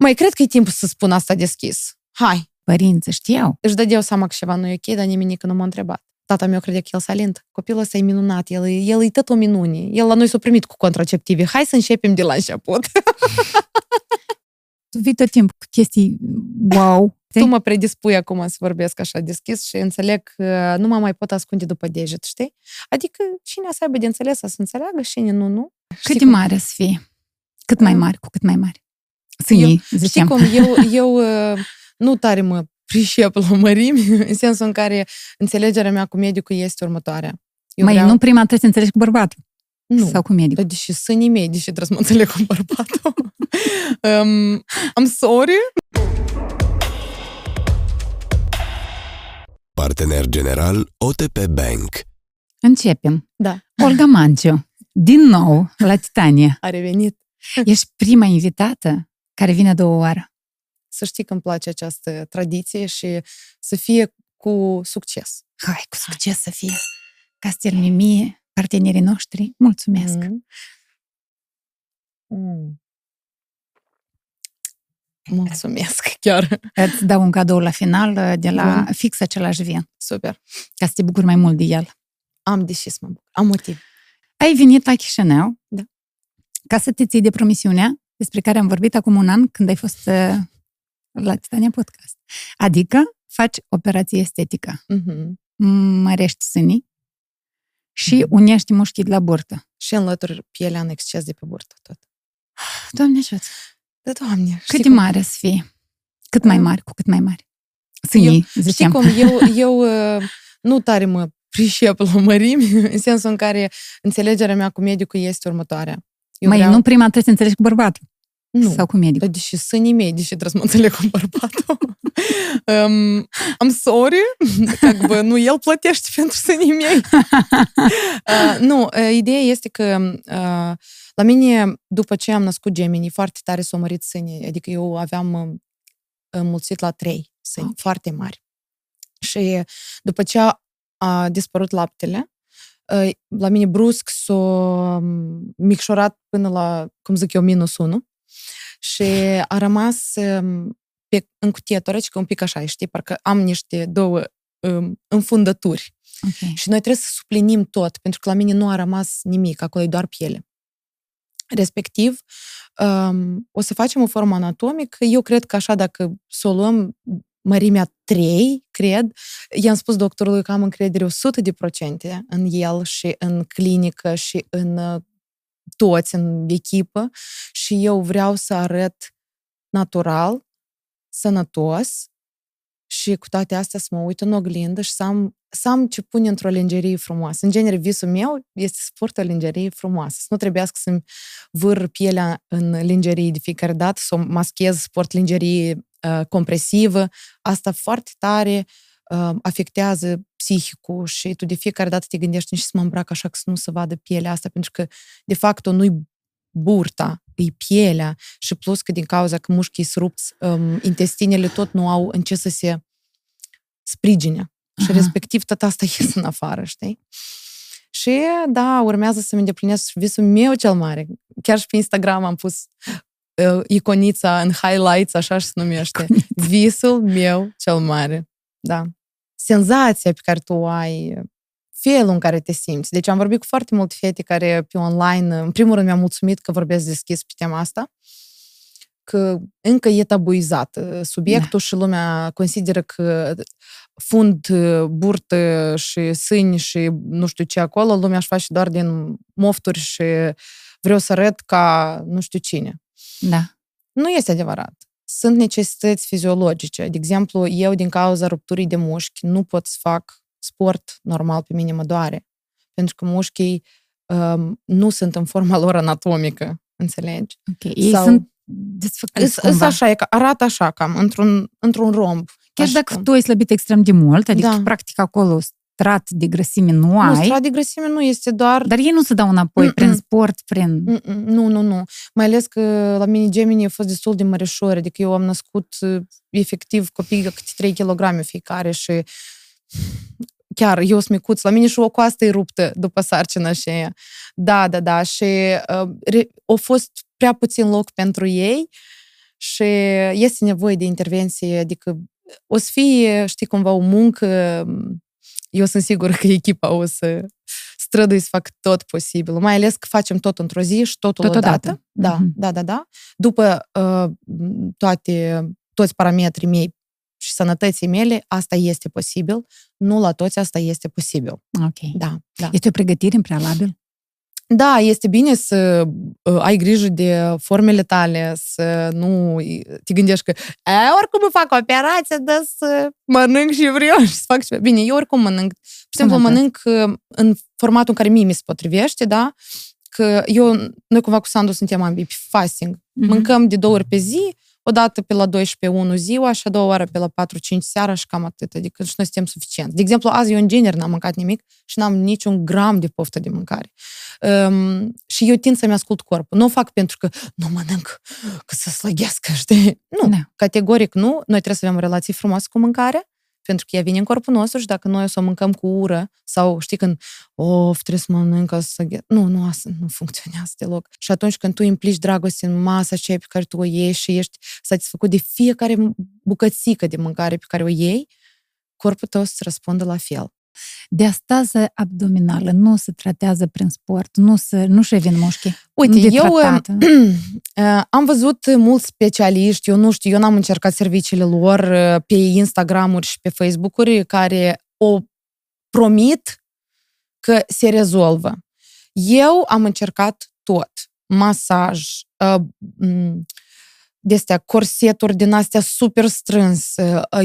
Mai cred că e timpul să spun asta deschis. Hai. Părinții știau. Își dădeau seama că ceva nu e ok, dar nimeni nu m-a întrebat. Tata meu crede că el salint. Copilul ăsta e minunat, el, el e tot o minune. El la noi s-a primit cu contraceptivi. Hai să începem de la început. tu vii tot timpul cu chestii wow. Tu mă predispui acum să vorbesc așa deschis și înțeleg că nu mă mai pot ascunde după deget, știi? Adică cine să aibă de înțeles să înțeleagă și cine nu, nu. Cât de mare să fie? Cât mai mare, cu cât mai mare. Sânii, eu, Știi cum, eu, eu uh, nu tare mă pricep la mărimi, în sensul în care înțelegerea mea cu medicul este următoarea. Eu mai vreau... nu prima trebuie să înțelegi cu bărbatul. Nu. Sau cu medicul. Deși sânii mei, deși trebuie să mă înțeleg cu bărbatul. um, I'm sorry. Partener general OTP Bank. Începem. Da. Olga Manciu, din nou la Titania. A revenit. Ești prima invitată care vine a doua oară. Să știi că îmi place această tradiție și să fie cu succes. Hai, cu succes să fie. Ca să mie, partenerii noștri, mulțumesc. Mm. Mm. Mulțumesc, chiar. Îți dau un cadou la final uh, de la Bun. fix același vin. Super. Ca să te bucuri mai mult de el. Am deși să mă bucur. Am motiv. Ai venit la Chișinău da. ca să te ții de promisiunea despre care am vorbit acum un an când ai fost uh, la Titania Podcast. Adică faci operație estetică. Uh-huh. Mărești sânii și uh-huh. unești mușchii de la burtă. Și înlături pielea în exces de pe burtă tot. Doamne ajută! Da, Doamne! Cât de mare să fie? Cât mai mare, cu cât mai mare. Sânii, eu, Știi cum, eu, eu uh, nu tare mă pricep la mărimi, în sensul în care înțelegerea mea cu medicul este următoarea. Eu mai vreau... nu prima trebuie să înțelegi cu bărbatul. Nu. Sau cu medicul. Deși sânii mei, deși trebuie să mă înțeleg cu bărbatul. um, I'm sorry, как бы, nu el plătește pentru sânii mei. uh, nu, uh, ideea este că uh, la mine, după ce am născut Gemini, foarte tare s-au mărit sânii. Adică eu aveam uh, înmulțit la trei sâni, okay. foarte mari. Și după ce a, a dispărut laptele, uh, la mine brusc s-a micșorat până la, cum zic eu, minus 1 și a rămas um, pe, în cutie torecică un pic așa, știi, parcă am niște două um, înfundături. Okay. Și noi trebuie să suplinim tot, pentru că la mine nu a rămas nimic, acolo e doar piele. Respectiv, um, o să facem o formă anatomică. Eu cred că așa, dacă să o luăm mărimea 3, cred, i-am spus doctorului că am încredere 100% în el și în clinică și în uh, toți în echipă și eu vreau să arăt natural, sănătos și cu toate astea să mă uit în oglindă și să am, să am ce pune într-o lingerie frumoasă. În genere, visul meu este să port o lingerie frumoasă. Să nu trebuiască să-mi vâr pielea în lingerie de fiecare dată, să o maschez, să port lingerie uh, compresivă. Asta foarte tare uh, afectează psihicul și tu de fiecare dată te gândești și să mă îmbrac așa că să nu se vadă pielea asta, pentru că, de fapt, nu-i burta, e pielea și plus că din cauza că mușchii srupți, um, intestinele tot nu au în ce să se sprijine. Aha. Și respectiv tot asta ies în afară, știi? Și da, urmează să-mi îndeplinesc visul meu cel mare. Chiar și pe Instagram am pus uh, iconița în highlights, așa se numește. Visul meu cel mare. Da senzația pe care tu o ai, felul în care te simți. Deci am vorbit cu foarte multe fete care pe online, în primul rând mi-am mulțumit că vorbesc deschis pe tema asta, că încă e tabuizat subiectul da. și lumea consideră că fund, burtă și sâni și nu știu ce acolo, lumea își face doar din mofturi și vreau să arăt ca nu știu cine. Da. Nu este adevărat sunt necesități fiziologice. De exemplu, eu, din cauza rupturii de mușchi, nu pot să fac sport normal, pe mine mă doare. Pentru că mușchii um, nu sunt în forma lor anatomică, înțelegi? Ok, ei Sau, sunt desfăcuți Sunt așa, e, arată așa, cam, într-un, într-un romb. Chiar așa. dacă tu ai slăbit extrem de mult, adică da. practic acolo strat de grăsime nu, nu ai. Nu, strat de grăsime nu este doar... Dar ei nu se dau înapoi Mm-mm. prin sport, prin... Mm-mm. Nu, nu, nu. Mai ales că la mine Gemini a fost destul de măreșori, adică eu am născut efectiv copii câte 3 kg fiecare și chiar eu sunt micuț, la mine și o coastă e ruptă după sarcina și Da, da, da, și uh, a fost prea puțin loc pentru ei Și este nevoie de intervenție, adică o să fie, știi, cumva o muncă, eu sunt sigură că echipa o să strădui să fac tot posibil, mai ales că facem tot într-o zi și totul Totodată. odată. Da, mm-hmm. da, da, da. După uh, toate, toți parametrii mei și sănătății mele, asta este posibil. Nu la toți asta este posibil. Ok. Da, da. Este o pregătire în prealabil? Da, este bine să uh, ai grijă de formele tale, să nu te gândești că e, oricum îmi fac operație, dar să mănânc și vreau și să fac ceva. Bine, eu oricum mănânc. Pur și simplu mănânc uh, în formatul în care mie mi se potrivește, da? Că eu, noi cumva cu Sandu suntem ambii pe fasting. Mm-hmm. Mâncăm de două ori pe zi, o dată pe la 12 1 ziua și a doua oară pe la 4-5 seara și cam atât. Adică și noi suntem suficient. De exemplu, azi eu în genere n-am mâncat nimic și n-am niciun gram de poftă de mâncare. Um, și eu tind să-mi ascult corpul. Nu o fac pentru că nu mănânc, că să slăghească, știi? Nu, da. categoric nu. Noi trebuie să avem o relație frumoasă cu mâncare pentru că ea vine în corpul nostru și dacă noi o să o mâncăm cu ură sau știi când, of, trebuie să mănânc să Nu, nu, asta nu funcționează deloc. Și atunci când tu implici dragoste în masa aceea pe care tu o ieși și ești satisfăcut de fiecare bucățică de mâncare pe care o iei, corpul tău să răspundă la fel. Diastază abdominală nu se tratează prin sport, nu se, nu-și revin mușchii. Uite, eu uh, am văzut mulți specialiști, eu nu știu, eu n-am încercat serviciile lor uh, pe Instagram-uri și pe Facebook-uri care o promit că se rezolvă. Eu am încercat tot. Masaj, uh, de astea, corseturi din astea super strâns.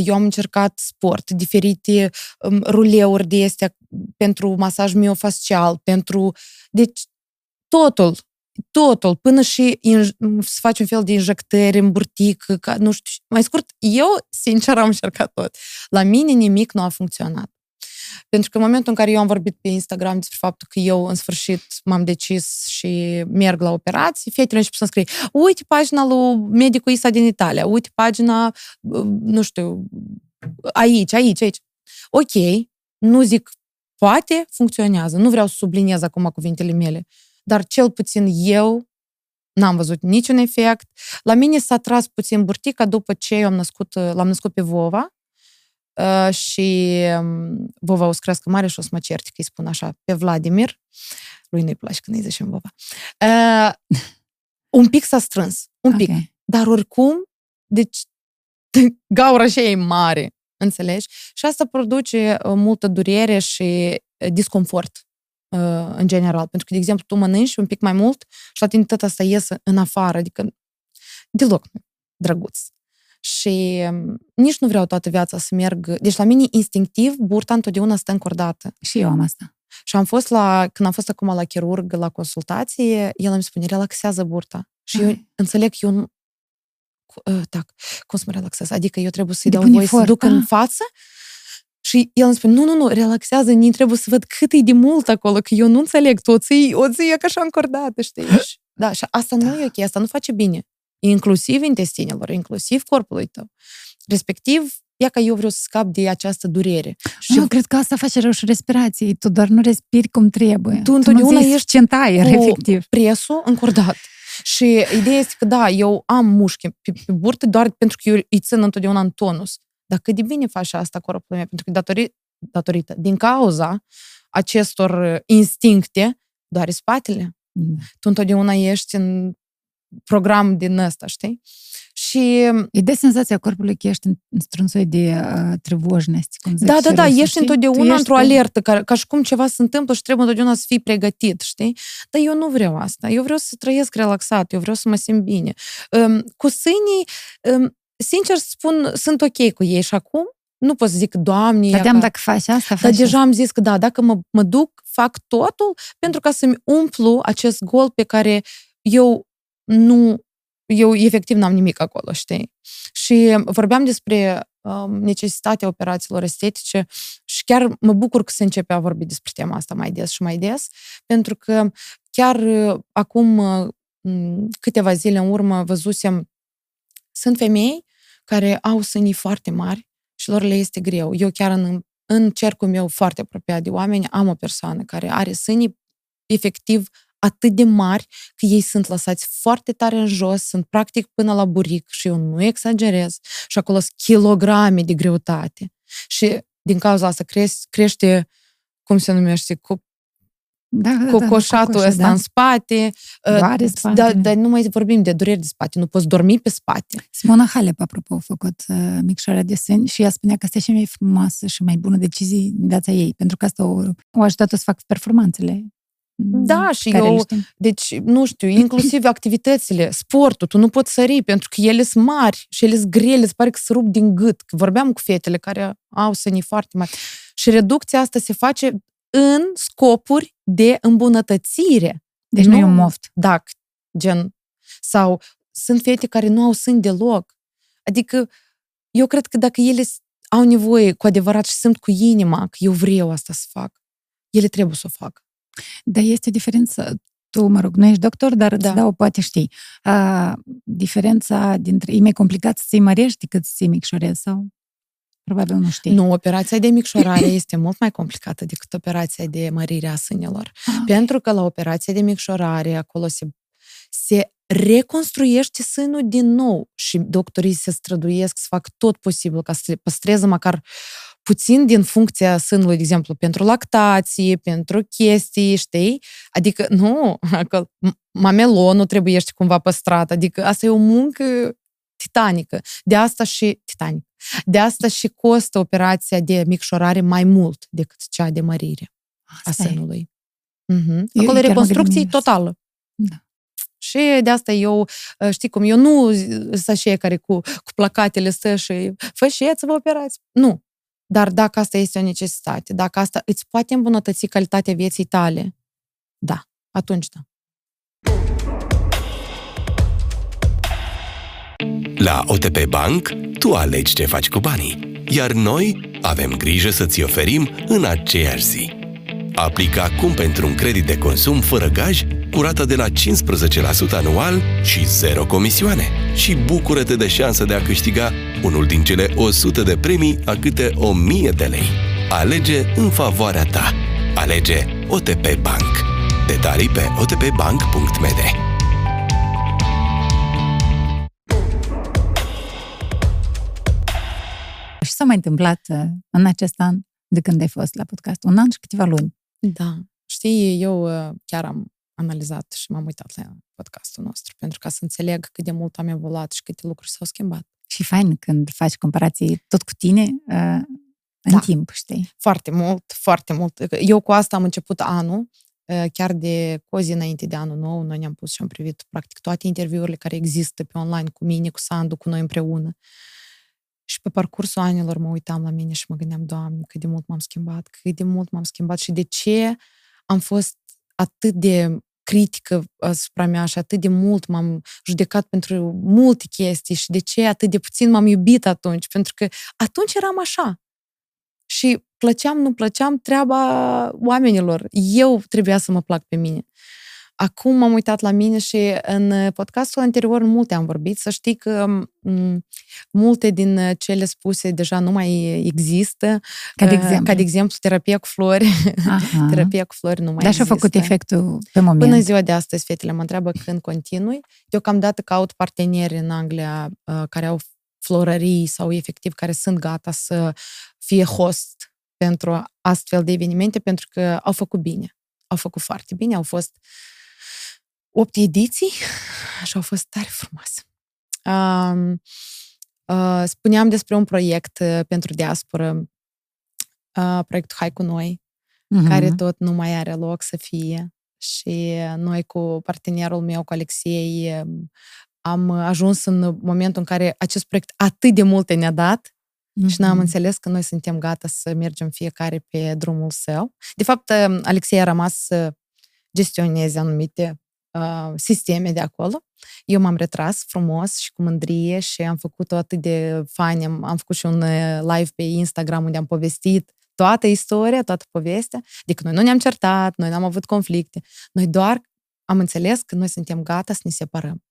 Eu am încercat sport, diferite um, ruleuri de astea pentru masaj miofascial, pentru... Deci, totul, totul, până și să faci un fel de injectări în burtică, ca, nu știu, mai scurt, eu, sincer, am încercat tot. La mine nimic nu a funcționat. Pentru că în momentul în care eu am vorbit pe Instagram despre faptul că eu în sfârșit m-am decis și merg la operații, fetele încep să scrie, uite pagina lui medicul Isa din Italia, uite pagina, nu știu, aici, aici, aici. Ok, nu zic poate funcționează, nu vreau să subliniez acum cuvintele mele, dar cel puțin eu n-am văzut niciun efect. La mine s-a tras puțin burtica după ce eu am născut, l-am născut pe Vova Uh, și um, Vova o să crească mare și o să mă certe că îi spun așa, pe Vladimir, lui nu-i place când îi zicem Vova, uh, un pic s-a strâns, un okay. pic, dar oricum, deci gaura și e mare, înțelegi? Și asta produce uh, multă durere și uh, disconfort în general. Pentru că, de exemplu, tu mănânci un pic mai mult și la tine tot asta iese în afară, adică deloc drăguț și um, nici nu vreau toată viața să merg. Deci la mine, instinctiv, burta întotdeauna stă încordată. Și eu am asta. Și am fost la, când am fost acum la chirurg, la consultație, el îmi spune, relaxează burta. Și Ai. eu înțeleg că eu nu, uh, tac, cum să mă relaxez? Adică eu trebuie să-i dau voie să duc da? în față și el îmi spune, nu, nu, nu, relaxează, ni trebuie să văd cât e de mult acolo, că eu nu înțeleg, tu o ții, o ții ca așa încordată, știi? da, și asta da. nu e ok, asta nu face bine inclusiv intestinelor, inclusiv corpului tău. Respectiv, ia că eu vreau să scap de această durere. Și eu cred că asta face rău și respirației. Tu doar nu respiri cum trebuie. Tu întotdeauna tu ești cent aer, efectiv. presul încordat. Și ideea este că, da, eu am mușchi pe, pe burtă doar pentru că eu îi țin întotdeauna în tonus. Dar cât de bine faci asta corpul meu? Pentru că datori, datorită, din cauza acestor instincte, doar spatele. Mm. Tu întotdeauna ești în program din ăsta, știi? Și... e de senzația corpului că ești într-un soi de uh, trevojnăți. Da, da, da, ești întotdeauna ești într-o alertă, ca, ca și cum ceva se întâmplă și trebuie întotdeauna să fii pregătit, știi? Dar eu nu vreau asta. Eu vreau să trăiesc relaxat, eu vreau să mă simt bine. Um, cu sânii, um, sincer spun, sunt ok cu ei și acum, nu pot să zic, Doamne... Vedeam dacă faci asta, faci Dar deja am zis că da, dacă mă, mă duc, fac totul pentru ca să-mi umplu acest gol pe care eu nu, eu efectiv n-am nimic acolo, știi? Și vorbeam despre um, necesitatea operațiilor estetice și chiar mă bucur că se începe a vorbi despre tema asta mai des și mai des, pentru că chiar uh, acum uh, câteva zile în urmă văzusem, sunt femei care au sânii foarte mari și lor le este greu. Eu chiar în, în cercul meu foarte apropiat de oameni am o persoană care are sânii efectiv atât de mari că ei sunt lăsați foarte tare în jos, sunt practic până la buric și eu nu exagerez. Și acolo sunt kilograme de greutate. Și din cauza asta crește, crește cum se numește, cu da, da, cocoșatul da, ăsta da. în spate. Doare uh, spate. Da, dar nu mai vorbim de dureri de spate, nu poți dormi pe spate. Simona Halep, apropo, a făcut uh, micșorarea de sân și ea spunea că asta e cea mai frumoasă și mai bună decizie în viața ei, pentru că asta o, o ajutat să fac performanțele da, și eu, deci, nu știu, inclusiv activitățile, sportul, tu nu poți sări pentru că ele sunt mari și ele sunt grele, îți pare că se rup din gât. Că vorbeam cu fetele care au sănii foarte mari. Și reducția asta se face în scopuri de îmbunătățire. Deci nu, nu e un moft. Da, gen, sau sunt fete care nu au sân deloc. Adică, eu cred că dacă ele au nevoie cu adevărat și sunt cu inima că eu vreau asta să fac, ele trebuie să o facă. Dar este diferență, tu, mă rog, nu ești doctor, dar da. îți dau, poate știi. A, diferența dintre, e mai complicat să-ți mărești decât să-ți micșorezi sau? Probabil nu știi. Nu, operația de micșorare este mult mai complicată decât operația de mărire a sânilor. Ah, Pentru că la operația de micșorare acolo se, se reconstruiește sânul din nou și doctorii se străduiesc să facă tot posibil ca să păstreze măcar puțin din funcția sânului, de exemplu, pentru lactație, pentru chestii, știi? Adică, nu, mamelonul trebuie cumva păstrat, adică asta e o muncă titanică. De asta și titanic. De asta și costă operația de micșorare mai mult decât cea de mărire asta a sânului. Mm-hmm. Acolo e reconstrucție totală. Da. Și de asta eu, știi cum, eu nu sunt așa care cu, cu placatele stă și fășeți-vă operați. Nu. Dar dacă asta este o necesitate, dacă asta îți poate îmbunătăți calitatea vieții tale, da, atunci da. La OTP Bank, tu alegi ce faci cu banii, iar noi avem grijă să ți oferim în aceeași zi. Aplică acum pentru un credit de consum fără gaj, cu rata de la 15% anual și zero comisioane. Și bucură-te de șansa de a câștiga unul din cele 100 de premii a câte 1000 de lei. Alege în favoarea ta. Alege OTP Bank. Detalii pe otpbank.md Și s-a mai întâmplat uh, în acest an de când ai fost la podcast? Un an și câteva luni. Da. Știi, eu uh, chiar am analizat și m-am uitat la podcastul nostru pentru ca să înțeleg cât de mult am evoluat și câte lucruri s-au schimbat. Și fain când faci comparații tot cu tine uh, în da. timp, știi? Foarte mult, foarte mult. Eu cu asta am început anul, uh, chiar de cozi înainte de anul nou, noi ne-am pus și am privit practic toate interviurile care există pe online cu mine, cu Sandu, cu noi împreună. Și pe parcursul anilor mă uitam la mine și mă gândeam, Doamne, cât de mult m-am schimbat, cât de mult m-am schimbat și de ce am fost atât de critică asupra mea și atât de mult m-am judecat pentru multe chestii și de ce atât de puțin m-am iubit atunci, pentru că atunci eram așa. Și plăceam, nu plăceam, treaba oamenilor. Eu trebuia să mă plac pe mine. Acum m-am uitat la mine și în podcastul anterior multe am vorbit. Să știi că m- multe din cele spuse deja nu mai există. Ca de exemplu? Ca de exemplu, terapia cu flori. Aha. terapia cu flori nu mai Dar și-a făcut efectul pe moment. Până ziua de astăzi, fetele mă întreabă când continui. Deocamdată caut parteneri în Anglia care au florării sau efectiv care sunt gata să fie host pentru astfel de evenimente pentru că au făcut bine. Au făcut foarte bine, au fost opt ediții și au fost tare frumoase. Um, uh, spuneam despre un proiect uh, pentru diasporă, uh, proiectul Hai cu noi, uh-huh. care tot nu mai are loc să fie. Și noi cu partenerul meu, cu Alexei, am ajuns în momentul în care acest proiect atât de multe ne-a dat uh-huh. și n-am înțeles că noi suntem gata să mergem fiecare pe drumul său. De fapt, Alexei a rămas să gestioneze anumite uh, sisteme de acolo. Eu m-am retras frumos și cu mândrie și am făcut-o atât de fain. Am, am făcut și un live pe Instagram unde am povestit toată istoria, toată povestea. Adică noi nu ne-am certat, noi n-am avut conflicte. Noi doar am înțeles că noi suntem gata să ne separăm.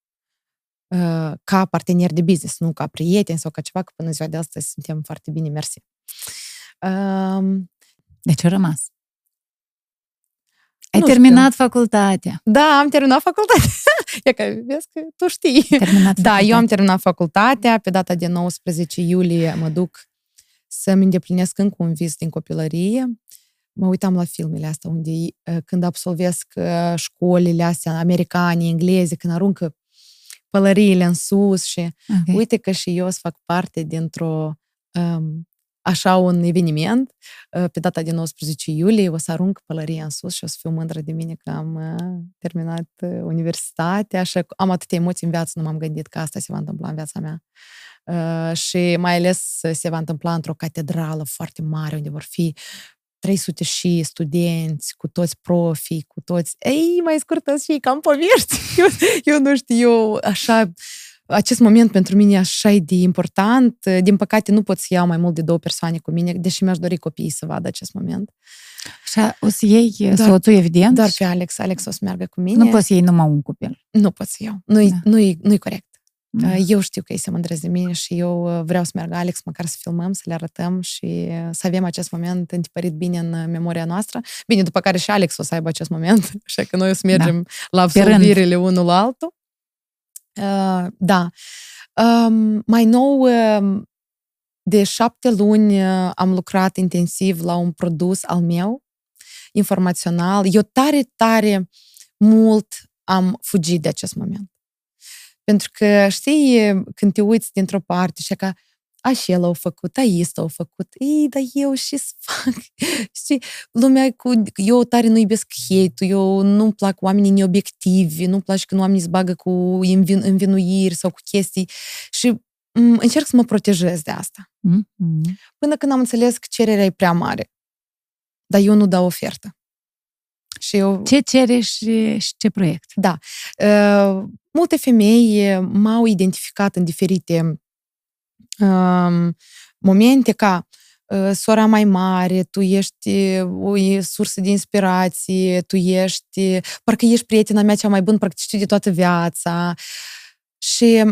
Uh, ca parteneri de business, nu ca prieteni sau ca ceva, că până ziua de astăzi suntem foarte bine, mersi. Uh, de ce a rămas? Ai nu terminat știu. facultatea. Da, am terminat facultatea. e că vezi că tu știi. Terminat da, eu am terminat facultatea. Pe data de 19 iulie mă duc să-mi îndeplinesc încă un vis din copilărie. Mă uitam la filmele astea unde când absolvesc școlile astea americane, engleze, când aruncă pălăriile în sus și okay. uite că și eu să fac parte dintr-o um, așa un eveniment. Uh, pe data de 19 iulie o să arunc pălăria în sus și o să fiu mândră de mine că am uh, terminat uh, universitatea și am atâtea emoții în viață, nu m-am gândit că asta se va întâmpla în viața mea. Și mai ales se va întâmpla într-o catedrală foarte mare unde vor fi 300 și studenți, cu toți profii, cu toți... Ei, mai scurtă și cam povești. Eu, eu nu știu, eu așa acest moment pentru mine așa e de important. Din păcate nu pot să iau mai mult de două persoane cu mine, deși mi-aș dori copiii să vadă acest moment. Și o să iei doar, soțul, evident? Doar pe Alex. Alex o să meargă cu mine. Nu poți să iei numai un copil. Nu pot să iau. Nu-i, da. nu-i, nu-i corect. Da. Eu știu că ei se mândresc de mine și eu vreau să meargă Alex măcar să filmăm, să le arătăm și să avem acest moment întipărit bine în memoria noastră. Bine, după care și Alex o să aibă acest moment, așa că noi o să mergem da. la absolvirile unul la altul. Uh, da. Um, mai nou, um, de șapte luni uh, am lucrat intensiv la un produs al meu, informațional. Eu tare, tare mult am fugit de acest moment. Pentru că, știi, când te uiți dintr-o parte și că așa el au făcut, aista au făcut, ei, dar eu și să fac. Știi, lumea cu, eu tare nu iubesc hate eu nu-mi plac oamenii neobiectivi, nu-mi place când oamenii se bagă cu învin, învinuiri sau cu chestii și m- încerc să mă protejez de asta. Mm-hmm. Până când am înțeles că cererea e prea mare. Dar eu nu dau ofertă. Și eu... Ce cere și, și ce proiect? Da. Uh, multe femei m-au identificat în diferite momente ca sora mai mare, tu ești o sursă de inspirație, tu ești, parcă ești prietena mea cea mai bună, parcă știi de toată viața. Și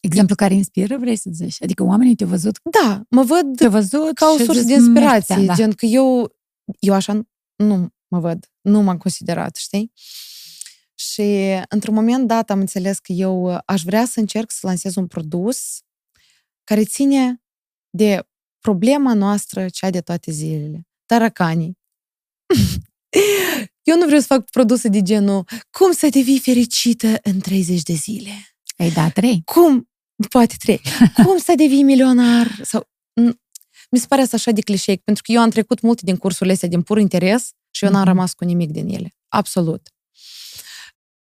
Exemplu care inspiră, vrei să zici? Adică oamenii te-au văzut? Da, mă văd te văzut ca o sursă de inspirație. Mertea, da. Gen că eu, eu așa nu mă văd, nu m-am considerat, știi? Și într-un moment dat am înțeles că eu aș vrea să încerc să lansez un produs care ține de problema noastră, cea de toate zilele. Taracanii. Eu nu vreau să fac produse de genul cum să devii fericită în 30 de zile. Ei da, trei. Cum? Poate trei. cum să devii milionar? Sau... Mi se pare asta așa de clișeic, pentru că eu am trecut multe din cursurile astea din pur interes și eu n-am mhm. rămas cu nimic din ele. Absolut.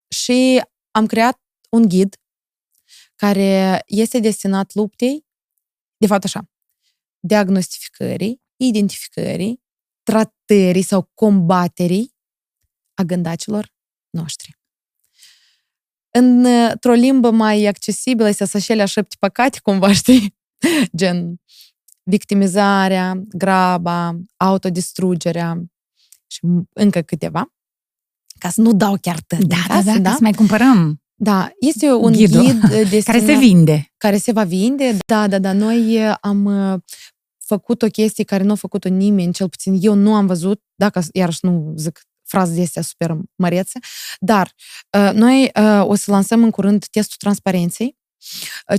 Și am creat un ghid care este destinat luptei, de fapt așa, diagnostificării, identificării, tratării sau combaterii a gândacilor noștri. Într-o limbă mai accesibilă, este să așa șapte păcate, cumva, știi? Gen victimizarea, graba, autodistrugerea și încă câteva, ca să nu dau chiar tăt da, da, da, da, să mai cumpărăm da, este un Ghidul. ghid destinat, care se vinde. Care se va vinde. Da, da, da. Noi uh, am uh, făcut o chestie care nu a făcut-o nimeni, cel puțin eu nu am văzut, dacă iarăși nu zic fraze de astea super mărețe, dar uh, noi o să lansăm în curând testul transparenței.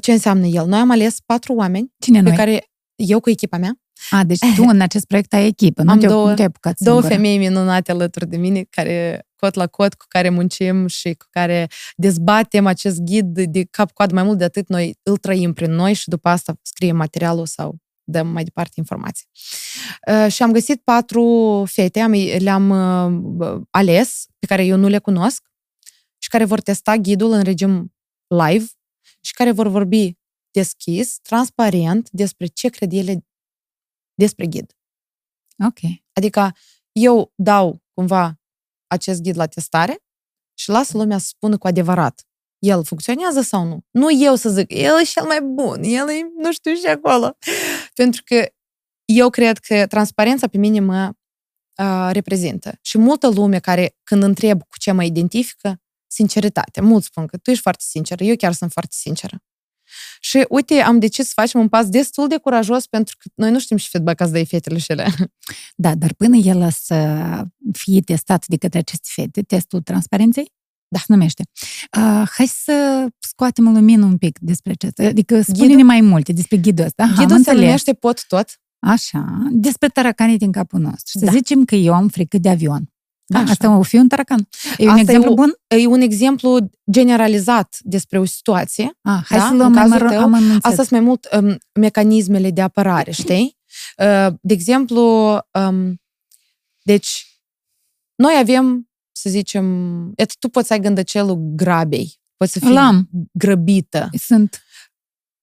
Ce înseamnă el? Noi am ales patru oameni Cine pe noi? care eu cu echipa mea. A, deci tu în acest proiect ai echipă, nu, am te, două, nu te-ai apucat Două femei minunate alături de mine care cot la cot, cu care muncim și cu care dezbatem acest ghid de cap-coadă. Mai mult de atât, noi îl trăim prin noi și după asta scriem materialul sau dăm mai departe informații. Uh, și am găsit patru fete, am, le-am uh, ales, pe care eu nu le cunosc și care vor testa ghidul în regim live și care vor vorbi deschis, transparent despre ce cred ele despre ghid. Ok. Adică eu dau cumva acest ghid la testare și las lumea să spună cu adevărat el funcționează sau nu. Nu eu să zic, el e cel mai bun, el e nu știu și acolo. Pentru că eu cred că transparența pe mine mă uh, reprezintă. Și multă lume care, când întreb cu ce mă identifică, sinceritate. Mulți spun că tu ești foarte sinceră, eu chiar sunt foarte sinceră. Și uite, am decis să facem un pas destul de curajos pentru că noi nu știm ce feedback ați dai fetele și ele. Da, dar până el să fie testat de către aceste fete, testul transparenței, da, se numește. Uh, hai să scoatem în lumină un pic despre acesta. Adică spune-ne mai multe despre ghidul ăsta. Aha, ghidul se numește Pot Tot. Așa, despre taracanii din capul nostru. Să da. zicem că eu am frică de avion. Da, Așa. asta o fi un taracan. E un asta exemplu e, bun? E un exemplu generalizat despre o situație. Ah, hai da? să luăm mai măr- tău, Asta sunt mai mult um, mecanismele de apărare, știi? Uh, de exemplu, um, deci, noi avem, să zicem, et, tu poți să ai gândăcelul grabei, poți să fii L-am. grăbită. Sunt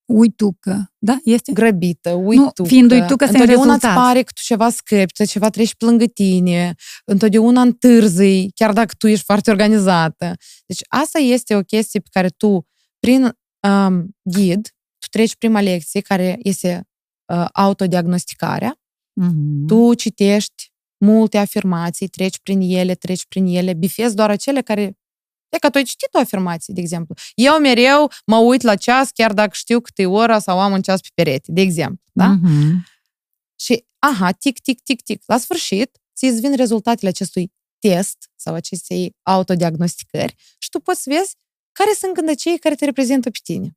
uitucă, da? Este? Grăbită, uitucă. Nu, fiind uitucă, se Întotdeauna îți pare că tu ceva scăpi, ceva treci pe lângă tine, întotdeauna întârzii, chiar dacă tu ești foarte organizată. Deci asta este o chestie pe care tu, prin um, ghid, tu treci prima lecție, care este uh, autodiagnosticarea, mm-hmm. tu citești multe afirmații, treci prin ele, treci prin ele, bifezi doar acele care E că tu ai citit o afirmație, de exemplu. Eu mereu mă uit la ceas, chiar dacă știu câte ora sau am un ceas pe perete, de exemplu. Da? Mm-hmm. Și, aha, tic, tic, tic, tic. La sfârșit, ți vin rezultatele acestui test sau acestei autodiagnosticări și tu poți să vezi care sunt gândăcei care te reprezintă pe tine.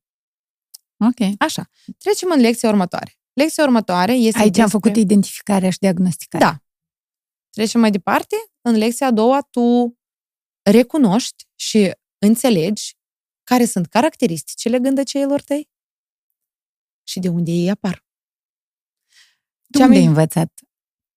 Ok. Așa. Trecem în lecția următoare. Lecția următoare este Aici despre... am făcut identificarea și diagnosticarea. Da. Trecem mai departe. În lecția a doua, tu recunoști și înțelegi care sunt caracteristicile gândăceilor tăi și de unde ei apar. De unde ai învățat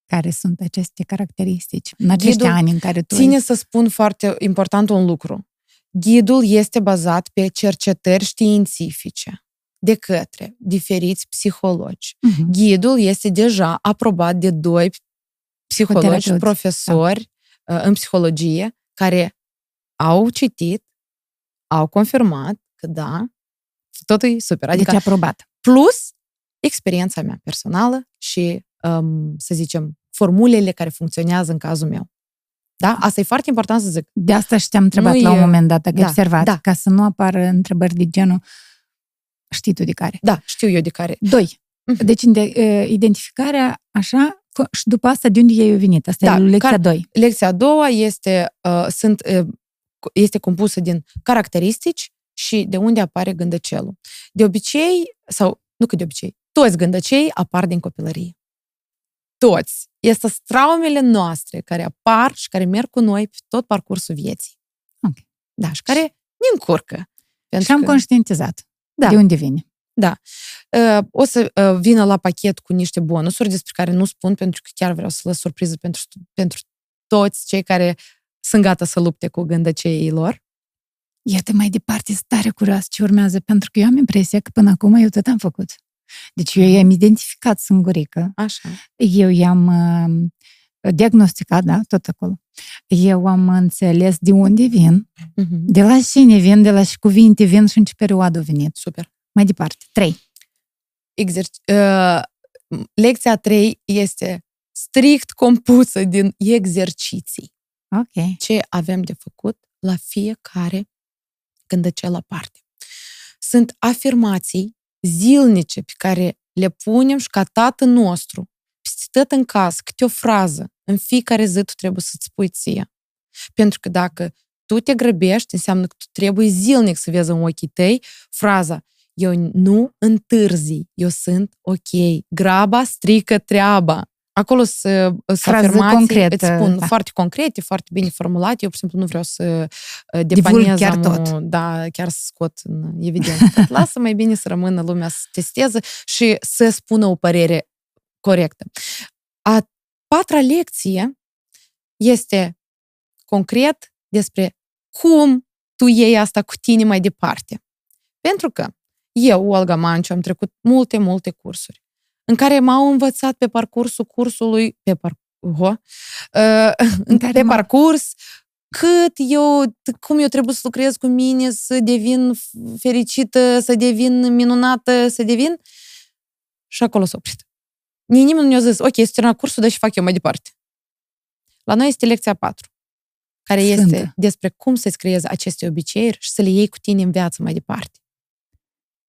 care sunt aceste caracteristici în acești Ghidul ani în care tu... Ține ai... să spun foarte important un lucru. Ghidul este bazat pe cercetări științifice de către diferiți psihologi. Uh-huh. Ghidul este deja aprobat de doi psihologi, profesori da. în psihologie, care au citit, au confirmat că da, totul e super. Adică deci aprobat. Plus experiența mea personală și, um, să zicem, formulele care funcționează în cazul meu. Da? Asta e foarte important să zic. De asta și te-am întrebat nu la e... un moment dat, dacă da, observat, da. ca să nu apară întrebări de genul știi tu de care. Da, știu eu de care. Doi. Mhm. Deci identificarea așa și după asta de unde ei au venit? Asta da, e lecția 2. Lecția a doua este, uh, sunt uh, este compusă din caracteristici și de unde apare gândăcelul. De obicei, sau nu că de obicei, toți gândăcei apar din copilărie. Toți. Este traumele noastre care apar și care merg cu noi pe tot parcursul vieții. Okay. Da, și care ne încurcă. Și am că... conștientizat. Da. De unde vine. Da. Uh, o să uh, vină la pachet cu niște bonusuri despre care nu spun pentru că chiar vreau să lăs surpriză pentru, pentru toți cei care sunt gata să lupte cu gândăceii lor. Iată mai departe, sunt tare curios ce urmează, pentru că eu am impresia că până acum eu tot am făcut. Deci eu i-am identificat singurică. Așa. Eu i-am uh, diagnosticat, da, tot acolo. Eu am înțeles de unde vin, uh-huh. de la cine vin, de la ce cuvinte vin și în ce perioadă au venit. Super. Mai departe. Trei. Exerci- uh, lecția 3 este strict compusă din exerciții. Ok. Ce avem de făcut la fiecare la parte. Sunt afirmații zilnice pe care le punem și ca tată nostru, peste tot în caz, câte o frază, în fiecare zi tu trebuie să-ți spui ție. Pentru că dacă tu te grăbești, înseamnă că tu trebuie zilnic să vezi în ochii tăi fraza eu nu întârzi, eu sunt ok, graba strică treaba. Acolo să, să afirmații, concret, îți spun, da. foarte concrete, foarte bine formulate. Eu, pur și simplu, nu vreau să uh, depanez chiar tot. Da, chiar să scot în evident. Lasă mai bine să rămână lumea să testeze și să spună o părere corectă. A patra lecție este concret despre cum tu iei asta cu tine mai departe. Pentru că eu, Olga Manciu, am trecut multe, multe cursuri în care m-au învățat pe parcursul cursului, pe, par, uh, în care pe parcurs, cât eu, cum eu trebuie să lucrez cu mine, să devin fericită, să devin minunată, să devin... Și acolo s-a oprit. Nimeni nu ne-a zis, ok, este terminat cursul, dar și fac eu mai departe. La noi este lecția 4, care Sfântă. este despre cum să-ți creezi aceste obiceiuri și să le iei cu tine în viață mai departe.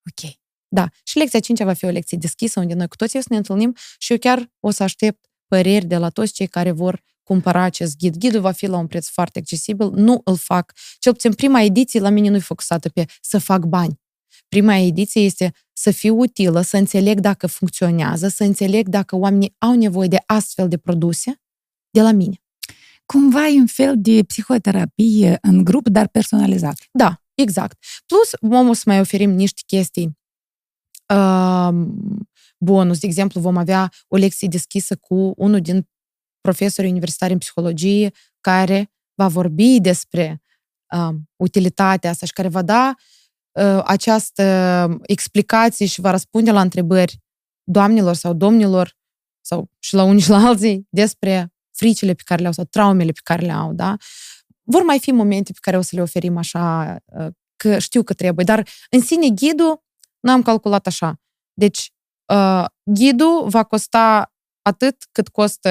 Ok. Da. Și lecția 5 va fi o lecție deschisă, unde noi cu toții o să ne întâlnim și eu chiar o să aștept păreri de la toți cei care vor cumpăra acest ghid. Ghidul va fi la un preț foarte accesibil. Nu îl fac. Cel puțin prima ediție la mine nu e focusată pe să fac bani. Prima ediție este să fiu utilă, să înțeleg dacă funcționează, să înțeleg dacă oamenii au nevoie de astfel de produse de la mine. Cumva e un fel de psihoterapie în grup, dar personalizat. Da, exact. Plus, vom o să mai oferim niște chestii uh, bonus. De exemplu, vom avea o lecție deschisă cu unul din profesorii universitari în psihologie care va vorbi despre uh, utilitatea asta și care va da uh, această explicație și va răspunde la întrebări doamnelor sau domnilor sau și la unii și la alții despre fricile pe care le au sau traumele pe care le au, da? Vor mai fi momente pe care o să le oferim așa, uh, că știu că trebuie, dar în sine ghidul n-am calculat așa. Deci, uh, ghidul va costa atât cât costă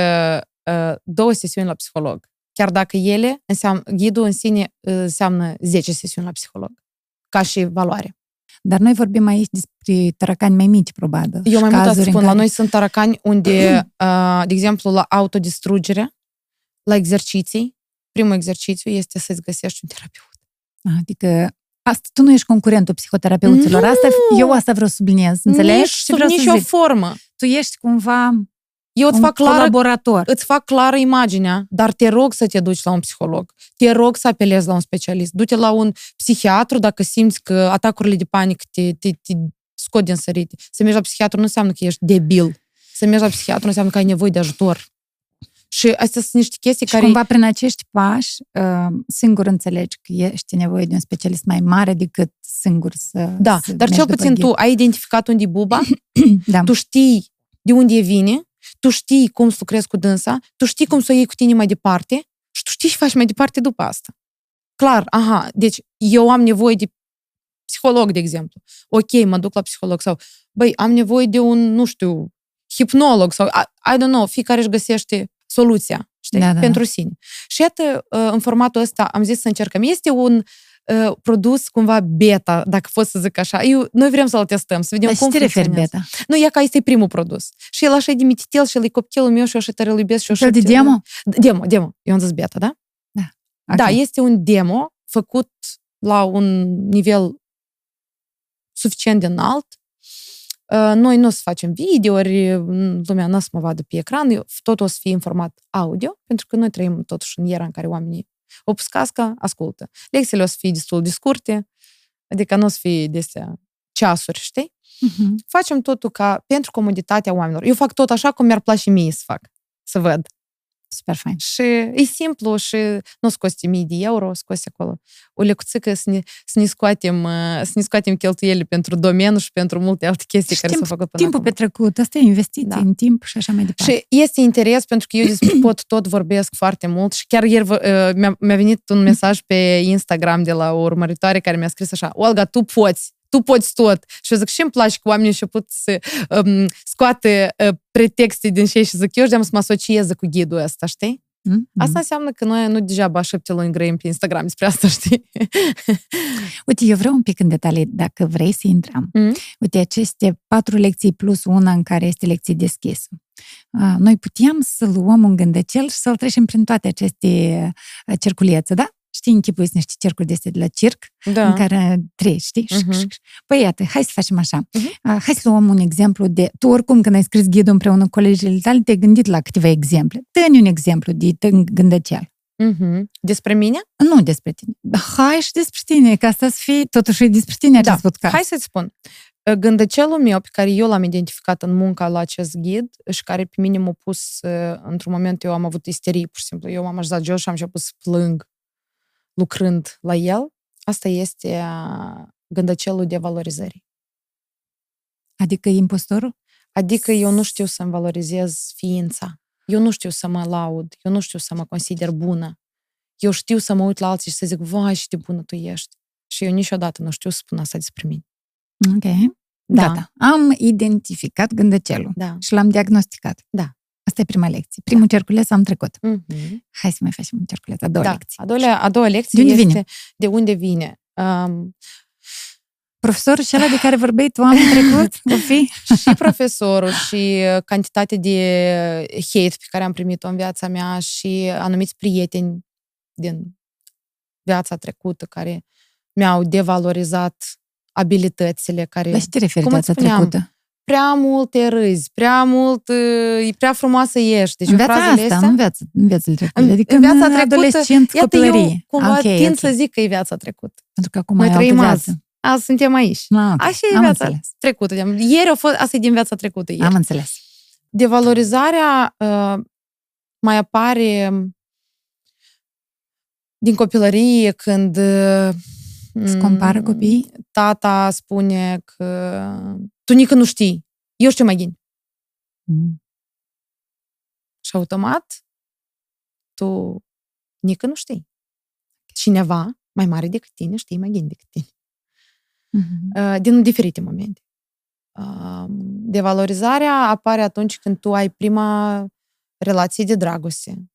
uh, două sesiuni la psiholog. Chiar dacă ele înseamnă, ghidul în sine uh, înseamnă 10 sesiuni la psiholog, ca și valoare. Dar noi vorbim aici despre taracani mai mici, probabil. Eu mai mult spun, care... la noi sunt taracani unde, uh, de exemplu, la autodistrugere, la exerciții, primul exercițiu este să-ți găsești un terapeut. Adică Asta, tu nu ești concurentul psihoterapeuților. Nu! Asta, eu asta vreau să subliniez. Înțelegi? Nici, sub nicio formă. Tu ești cumva eu îți un fac clară, colaborator. Îți fac clară imaginea, dar te rog să te duci la un psiholog. Te rog să apelezi la un specialist. Du-te la un psihiatru dacă simți că atacurile de panică te, te, te scot din sărite. Să mergi la psihiatru nu înseamnă că ești debil. Să mergi la psihiatru nu înseamnă că ai nevoie de ajutor. Și astea sunt niște chestii și care... cumva prin acești pași, uh, singur înțelegi că ești nevoie de un specialist mai mare decât singur să Da, să dar cel puțin tu ai identificat unde e buba, da. tu știi de unde e vine, tu știi cum să lucrezi cu dânsa, tu știi cum să o iei cu tine mai departe și tu știi și faci mai departe după asta. Clar, aha, deci eu am nevoie de psiholog, de exemplu. Ok, mă duc la psiholog sau, băi, am nevoie de un, nu știu, hipnolog sau, I, I don't know, fiecare își găsește soluția, știi, da, da. pentru sine. Și iată, în formatul ăsta am zis să încercăm. Este un uh, produs cumva beta, dacă pot să zic așa. Eu, noi vrem să-l testăm, să vedem Dar cum ce te referi beta? Nu, e ca este primul produs. Și el așa e de mititel și el e copilul meu și eu așa tare îl iubesc. Și eu Fel de demo? Demo, demo. Eu am zis beta, da? Da. Okay. Da, este un demo făcut la un nivel suficient de înalt. Noi nu o să facem videouri, lumea nu o să mă vadă pe ecran, tot o să fie în format audio, pentru că noi trăim totuși în era în care oamenii o pus casca, ascultă. Lecțiile o să fie destul de scurte, adică nu o să fie de ceasuri, știi? Uh-huh. Facem totul ca pentru comoditatea oamenilor. Eu fac tot așa cum mi-ar place mie să fac, să văd. Super fain. Și e simplu și nu scoți mii de euro, scoți acolo o lecuțică să ne, să ne, scoatem, să ne scoatem cheltuielile pentru domeniu și pentru multe alte chestii și care timp, s-au făcut până Timpul acum. petrecut, asta e investiție da. în timp și așa mai departe. Și este interes pentru că eu despre pot tot vorbesc foarte mult și chiar ieri mi-a, mi-a venit un mesaj pe Instagram de la o urmăritoare care mi-a scris așa, Olga, tu poți, tu poți tot. Și eu zic, și îmi place că oamenii și pot să um, scoate uh, pretexte din ce și zic, eu și să mă asocieze cu ghidul ăsta, știi? Mm-hmm. Asta înseamnă că noi nu degeaba șapte luni grăim pe Instagram despre asta, știi? Uite, eu vreau un pic în detalii, dacă vrei să intrăm. Mm-hmm. Uite, aceste patru lecții plus una în care este lecție deschisă. Noi puteam să luăm un gândăcel și să-l trecem prin toate aceste cerculețe, da? Știi, închipuiți niște cercuri de astea de la circ, da. în care treci, știi? Uh-huh. Păi iată, hai să facem așa. Uh-huh. Hai să luăm un exemplu de... Tu oricum, când ai scris ghidul împreună cu colegii tale, te-ai gândit la câteva exemple. Dă-ne un exemplu de gândăcel. Uh-huh. Despre mine? Nu despre tine. Hai și despre tine, ca asta să fie totuși despre tine da. acest podcast. Hai să-ți spun. Gândăcelul meu pe care eu l-am identificat în munca la acest ghid și care pe mine m-a pus, într-un moment eu am avut isterie, pur și simplu. Eu m-am așezat jos și am început să plâng lucrând la el, asta este gândăcelul de valorizări. Adică impostorul? Adică eu nu știu să-mi valorizez ființa. Eu nu știu să mă laud. Eu nu știu să mă consider bună. Eu știu să mă uit la alții și să zic, vai, ce de bună tu ești. Și eu niciodată nu știu să spun asta despre mine. Ok. Da. Gata. Am identificat gândăcelul da. și l-am diagnosticat. Da. Asta e prima lecție. Primul da. cerculeț am trecut. Mm-hmm. Hai să mai facem un cerculeț. A doua da. lecție. A doua, a doua lecție de unde este vine? de unde vine. Um, Profesorul și ăla de care vorbeai tu anul trecut, o fi? și profesorul și cantitatea de hate pe care am primit-o în viața mea și anumiți prieteni din viața trecută care mi-au devalorizat abilitățile care... La ce te referi viața trecută? Prea mult te râzi, prea mult, e prea frumoasă ești. Deci în viața asta, astea, în viața, în viața trecută. Adică în viața trecută, adolescent, iată, copilărie. eu cumva okay, tind okay. să zic că e viața trecută. Pentru că acum Noi trăim azi. Azi suntem aici. Ah, okay. Așa e Am viața înțeles. trecută. Ieri a fost, asta e din viața trecută. Ieri. Am înțeles. Devalorizarea uh, mai apare din copilărie când uh, Se compară copiii? Tata spune că tu nică nu știi. Eu știu mai ghin. Mm. Și automat tu nică nu știi. Cineva mai mare decât tine știe mai ghin decât tine. Mm-hmm. Din diferite momente. Devalorizarea apare atunci când tu ai prima relație de dragoste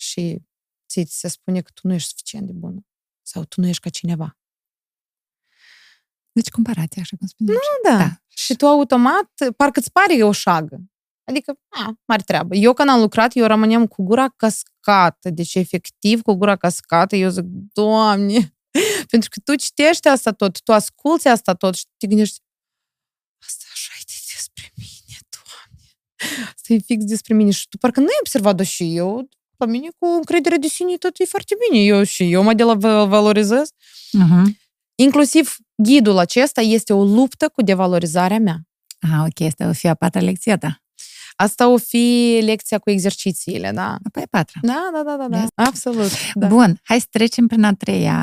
și ți se spune că tu nu ești suficient de bună sau tu nu ești ca cineva. Deci comparație, așa cum spuneam. Nu, da. da. Și tu automat, parcă îți pare o șagă. Adică, a, mare treabă. Eu când am lucrat, eu rămâneam cu gura cascată. Deci, efectiv, cu gura cascată, eu zic, Doamne, pentru că tu citești asta tot, tu asculți asta tot și te gândești, asta așa e despre mine, Doamne. Asta e fix despre mine. Și tu parcă nu ai observat-o și eu, la mine cu încredere de sine tot e foarte bine. Eu și eu mă de la valorizez. Uh-huh. Inclusiv ghidul acesta este o luptă cu devalorizarea mea. Ah, ok, asta o fi a patra lecție ta. Asta o fi lecția cu exercițiile, da? Apoi patra. Da, da, da, da, da. absolut. Da. Bun, hai să trecem prin a treia,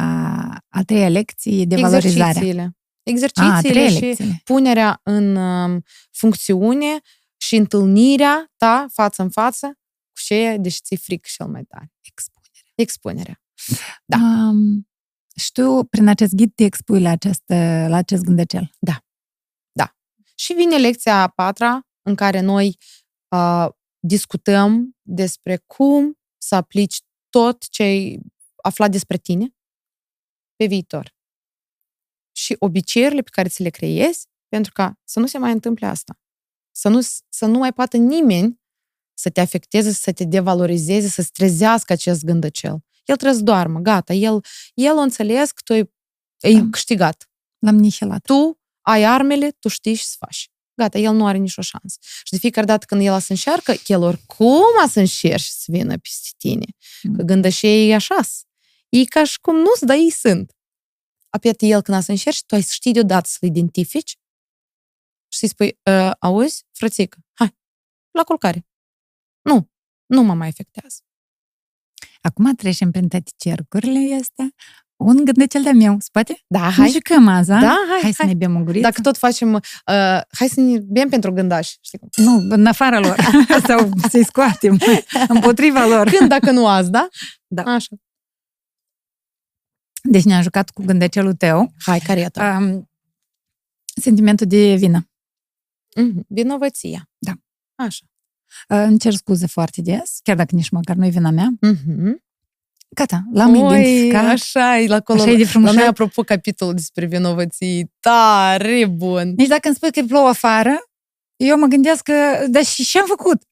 a treia lecție de valorizare. Exercițiile. Exercițiile a, și lecțiile. punerea în um, funcțiune și întâlnirea ta față în față cu ce deși ți-e fric cel mai tare. Expunerea. Expunerea. Da. Um, și tu, prin acest ghid, te expui la acest, la acest gândăcel. Da. Da. Și vine lecția a patra, în care noi uh, discutăm despre cum să aplici tot ce ai aflat despre tine pe viitor. Și obiceiurile pe care ți le creezi, pentru ca să nu se mai întâmple asta. Să nu, să nu mai poată nimeni să te afecteze, să te devalorizeze, să-ți trezească acest gândăcel. El trebuie să doarmă, gata. El, el o înțeles că tu ai, ai da. câștigat. L-am nihilat. Tu ai armele, tu știi și să faci. Gata, el nu are nicio șansă. Și de fiecare dată când el a să înșearcă, el oricum a să încerci să vină peste tine. Mm. Că gândășei e așa. E ca și cum nu-ți, dar ei sunt. Apoi el când a să încerci, tu ai să știi deodată să-l identifici și să-i spui, ă, auzi, frățică, hai, la culcare. Nu, nu mă mai afectează. Acum trecem prin toate cercurile astea. Un gândecel de meu, spate? Da, hai. Ne jucăm azi, da? Hai, hai, hai să ne bem o guriță. Dacă tot facem, uh, hai să ne bem pentru gândași. Știi cum? Nu, în afara lor. Sau să-i scoatem împotriva lor. Când, dacă nu azi, da? Da. Așa. Deci ne-am jucat cu gândecelul tău. Hai, care e um, Sentimentul de vină. Mm-hmm. Vinovăția. Da. Așa. Îmi cer scuze foarte des, chiar dacă nici măcar nu e vina mea. Mm-hmm. Gata, l-am Oi, identificat. Așa e, la acolo. Așa e de frumos. La noi, apropo, capitolul despre vinovății, tare bun. Nici dacă îmi spui că plouă afară, eu mă gândesc că, dar și ce am făcut?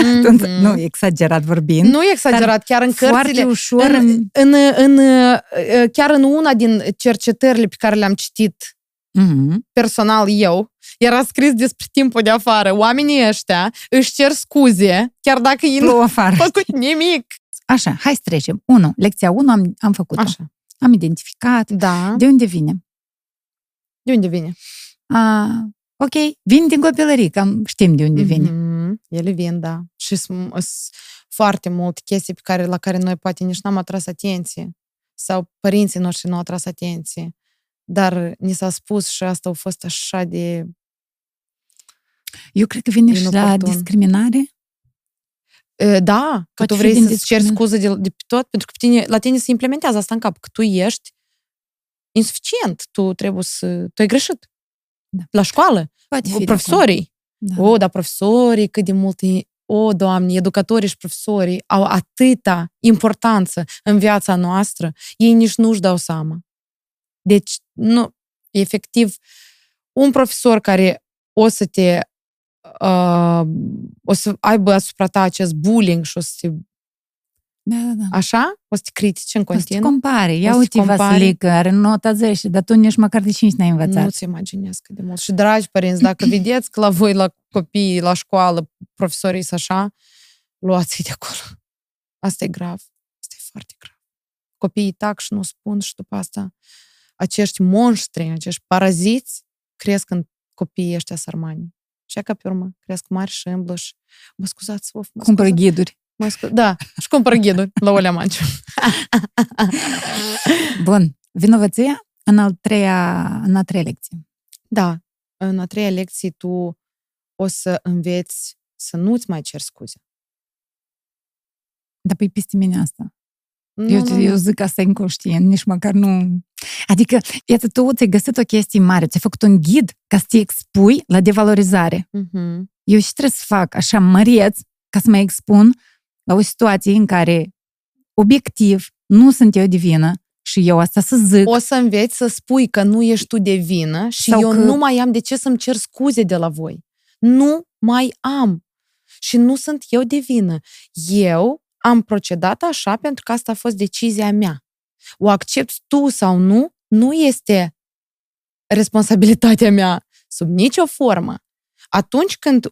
Mm-hmm. nu, exagerat vorbind. Nu exagerat, chiar în cărțile. ușor. În, în, în, chiar în una din cercetările pe care le-am citit mm-hmm. personal eu, era scris despre timpul de afară. Oamenii ăștia își cer scuze, chiar dacă ei nu au făcut nimic. Așa, hai să trecem. 1. Lecția 1 am, am făcut-o. Așa. Am identificat. Da. De unde vine? De unde vine? A, ok, vin din copilărie, cam știm de unde vine. Mm-hmm. Ele vin, da. Și sunt foarte multe chestii pe care, la care noi poate nici n-am atras atenție. Sau părinții noștri nu au atras atenție. Dar ni s-a spus și asta a fost așa de... Eu cred că vine și la discriminare. Da, că tu vrei să-ți ceri scuze de, de pe tot, pentru că tine, la tine se implementează asta în cap, că tu ești insuficient, tu trebuie să... Tu ai greșit. Da. La școală. Poate fi profesorii. Da. O, dar profesorii, cât de mult o, Doamne, educatorii și profesorii au atâta importanță în viața noastră, ei nici nu-și dau seama. Deci, nu, efectiv un profesor care o să te uh, o să aibă asupra ta acest bullying și o să te da, da, da. Așa? O să te critici în continuu? O să te compare. Ia uite, Vasilică, are nota 10, dar tu nici măcar de 5 n-ai învățat. Nu-ți imaginez cât de mult. Și, dragi părinți, dacă vedeți că la voi, la copii, la școală, profesorii sunt așa, luați-i de acolo. Asta e grav. Asta e foarte grav. Copiii tac și nu spun și după asta acești monștri, acești paraziți cresc în copiii ăștia sărmani. Și ca pe urmă cresc mari și îmblă și mă scuzați-vă. Cumpără ghiduri. Mă scu- da, și cumpără ghiduri la Olea Manciu. Bun. Vinovăția în, al treia, în a treia lecție. Da. În a treia lecție tu o să înveți să nu-ți mai cer scuze. Dar păi peste mine asta. Nu, eu, nu, eu zic asta inconștient, nici măcar nu... Adică, iată, tu ți-ai găsit o chestie mare, ți-ai făcut un ghid ca să te expui la devalorizare. Uh-huh. Eu și trebuie să fac așa măreț ca să mă expun la o situație în care, obiectiv, nu sunt eu divină și eu asta să zic. O să înveți să spui că nu ești tu de vină și Sau eu că... nu mai am de ce să-mi cer scuze de la voi. Nu mai am. Și nu sunt eu de vină. Eu am procedat așa pentru că asta a fost decizia mea. O accept tu sau nu, nu este responsabilitatea mea sub nicio formă. Atunci când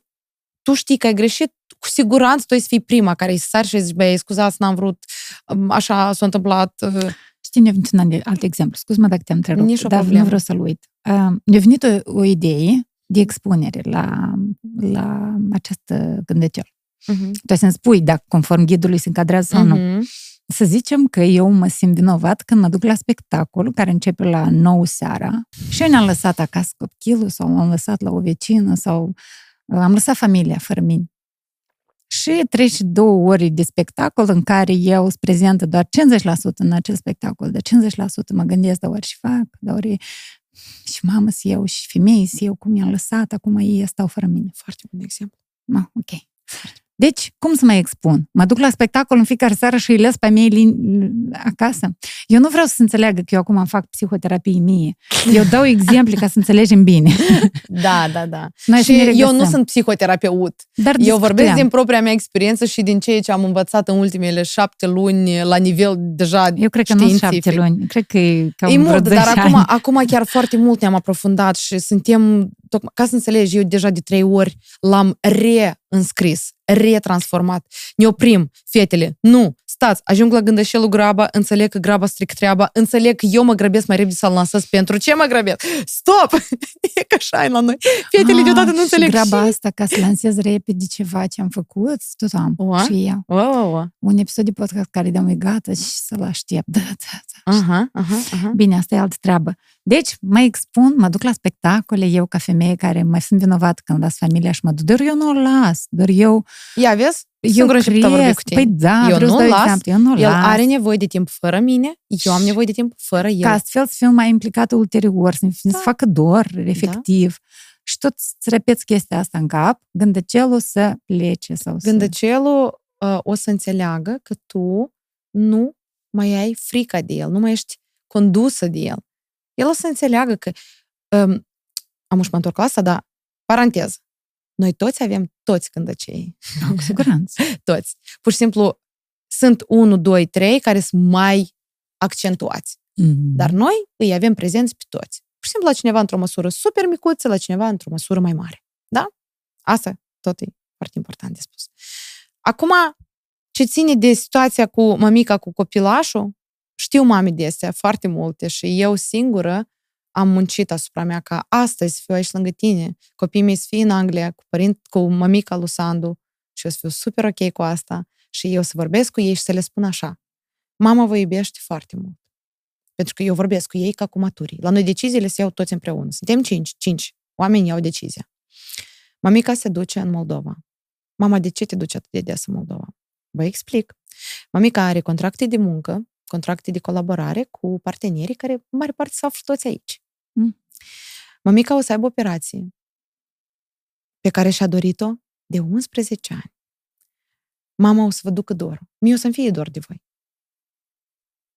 tu știi că ai greșit, cu siguranță tu să fii prima care îi sari și zici, băi, scuzați, n-am vrut, um, așa s-a întâmplat. Uh. Știi, ne-a venit un alt exemplu, scuz-mă dacă te-am întrerupt, Nici dar problemă. nu vreau să-l uit. Uh, ne-a venit o, o idee de expunere la, la această gândăcior. Uh-huh. Tu să-mi spui dacă conform ghidului se încadrează sau uh-huh. nu. Mhm. Să zicem că eu mă simt vinovat când mă duc la spectacol care începe la 9 seara și eu ne-am lăsat acasă copilul sau am lăsat la o vecină sau uh, am lăsat familia fără mine. Și trece două ore de spectacol în care eu sunt prezentă doar 50% în acel spectacol, de 50% mă gândesc, dar ori și fac, dar ori și mamă să eu, și femei să eu, cum i-am lăsat, acum ei stau fără mine. Foarte bun exemplu. Ma, ok. Deci, cum să mă expun? Mă duc la spectacol în fiecare seară și îi las pe mei lin- acasă. Eu nu vreau să înțeleagă că eu acum fac psihoterapie mie. Eu dau exemple ca să înțelegem bine. Da, da, da. Noi și eu nu sunt psihoterapeut. Dar eu vorbesc din propria mea experiență și din ceea ce am învățat în ultimele șapte luni la nivel deja Eu cred că nu șapte luni. Cred că e cam E mult, dar acum, acum chiar foarte mult ne-am aprofundat și suntem, tocmai, ca să înțelegi, eu deja de trei ori l-am reînscris retransformat. Ne oprim, fetele. Nu, stați, ajung la gândășelul graba, înțeleg că graba stric treaba, înțeleg că eu mă grăbesc mai repede să-l lansez pentru ce mă grăbesc. Stop! e ca așa e la noi. Fetele ah, deodată nu înțeleg. graba și... asta ca să lansez repede ceva ce am făcut, tot am. O? Și eu. O, o, o. Un episod de podcast care de gata și să-l aștept. Da, da, da. Aha, aha, aha. Bine, asta e altă treabă. Deci, mă expun, mă duc la spectacole, eu ca femeie care mai sunt vinovat când las familia și mă duc, doar eu nu o las, doar eu... Ia, vezi? Eu cred, cu păi da, eu vreau nu las, exemplu, eu nu el las. are nevoie de timp fără mine, eu am nevoie de timp fără el. Ca astfel să fiu mai implicată ulterior, să, da. să facă dor, efectiv. Da. Și tot să repeți chestia asta în cap, gândăcelul să plece. sau Gândăcelul să... uh, o să înțeleagă că tu nu mai ai frica de el, nu mai ești condusă de el. El o să înțeleagă că um, am uși mă întorc la asta, dar paranteză. Noi toți avem toți cândăcei. Da, cu siguranță. toți. Pur și simplu, sunt 1, 2, 3 care sunt mai accentuați. Mm-hmm. Dar noi îi avem prezenți pe toți. Pur și simplu la cineva într-o măsură super micuță, la cineva într-o măsură mai mare. Da? Asta tot e foarte important de spus. Acum, ce ține de situația cu mămica, cu copilașul, știu mame de astea foarte multe și eu singură am muncit asupra mea ca astăzi să fiu aici lângă tine, copiii mei să fie în Anglia, cu, părint, cu mămica lui Sandu și eu să fiu super ok cu asta și eu să vorbesc cu ei și să le spun așa. Mama vă iubește foarte mult. Pentru că eu vorbesc cu ei ca cu maturii. La noi deciziile se iau toți împreună. Suntem cinci, cinci. Oamenii iau decizia. Mamica se duce în Moldova. Mama, de ce te duci atât de des în Moldova? Vă explic. Mamica are contracte de muncă, contracte de colaborare cu partenerii care, în mare parte, s-au aflat toți aici. Mm. Mamica o să aibă operație pe care și-a dorit-o de 11 ani. Mama o să vă ducă dor. Mie o să-mi fie dor de voi.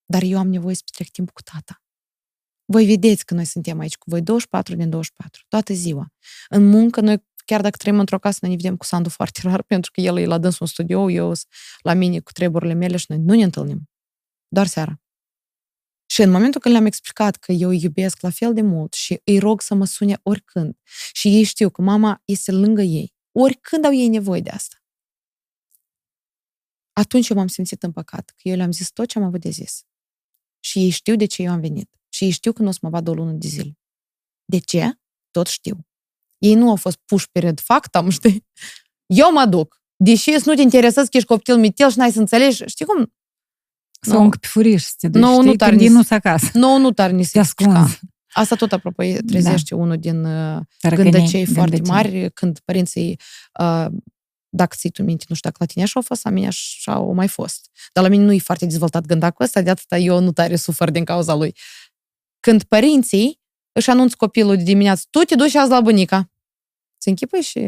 Dar eu am nevoie să petrec timp cu tata. Voi vedeți că noi suntem aici cu voi 24 din 24, toată ziua. În muncă, noi chiar dacă trăim într-o casă, noi ne vedem cu Sandu foarte rar, pentru că el e la dânsul în studio, eu la mine cu treburile mele și noi nu ne întâlnim. Doar seara. Și în momentul când le-am explicat că eu îi iubesc la fel de mult și îi rog să mă sune oricând și ei știu că mama este lângă ei, oricând au ei nevoie de asta, atunci eu m-am simțit împăcat, că eu le-am zis tot ce am avut de zis. Și ei știu de ce eu am venit. Și ei știu că nu o să mă vadă o lună de zile. De ce? Tot știu. Ei nu au fost puși pe red factam, știi? Eu mă duc. Deși nu te interesează că ești copil mitel și n-ai să înțelegi, știi cum? Sau no. încă pe furiș să te duci, no, nu tare nu acasă. Nu, nu tare ni se Asta tot, apropo, trezește da. unul din uh, gândăcei foarte mari, când părinții uh, dacă ții tu minte, nu știu dacă la tine așa au fost, la mine așa au mai fost. Dar la mine nu e foarte dezvoltat gândacul ăsta, de atâta eu nu tare sufăr din cauza lui. Când părinții își anunț copilul de dimineață, tu te duci azi la bunica. Se închipă și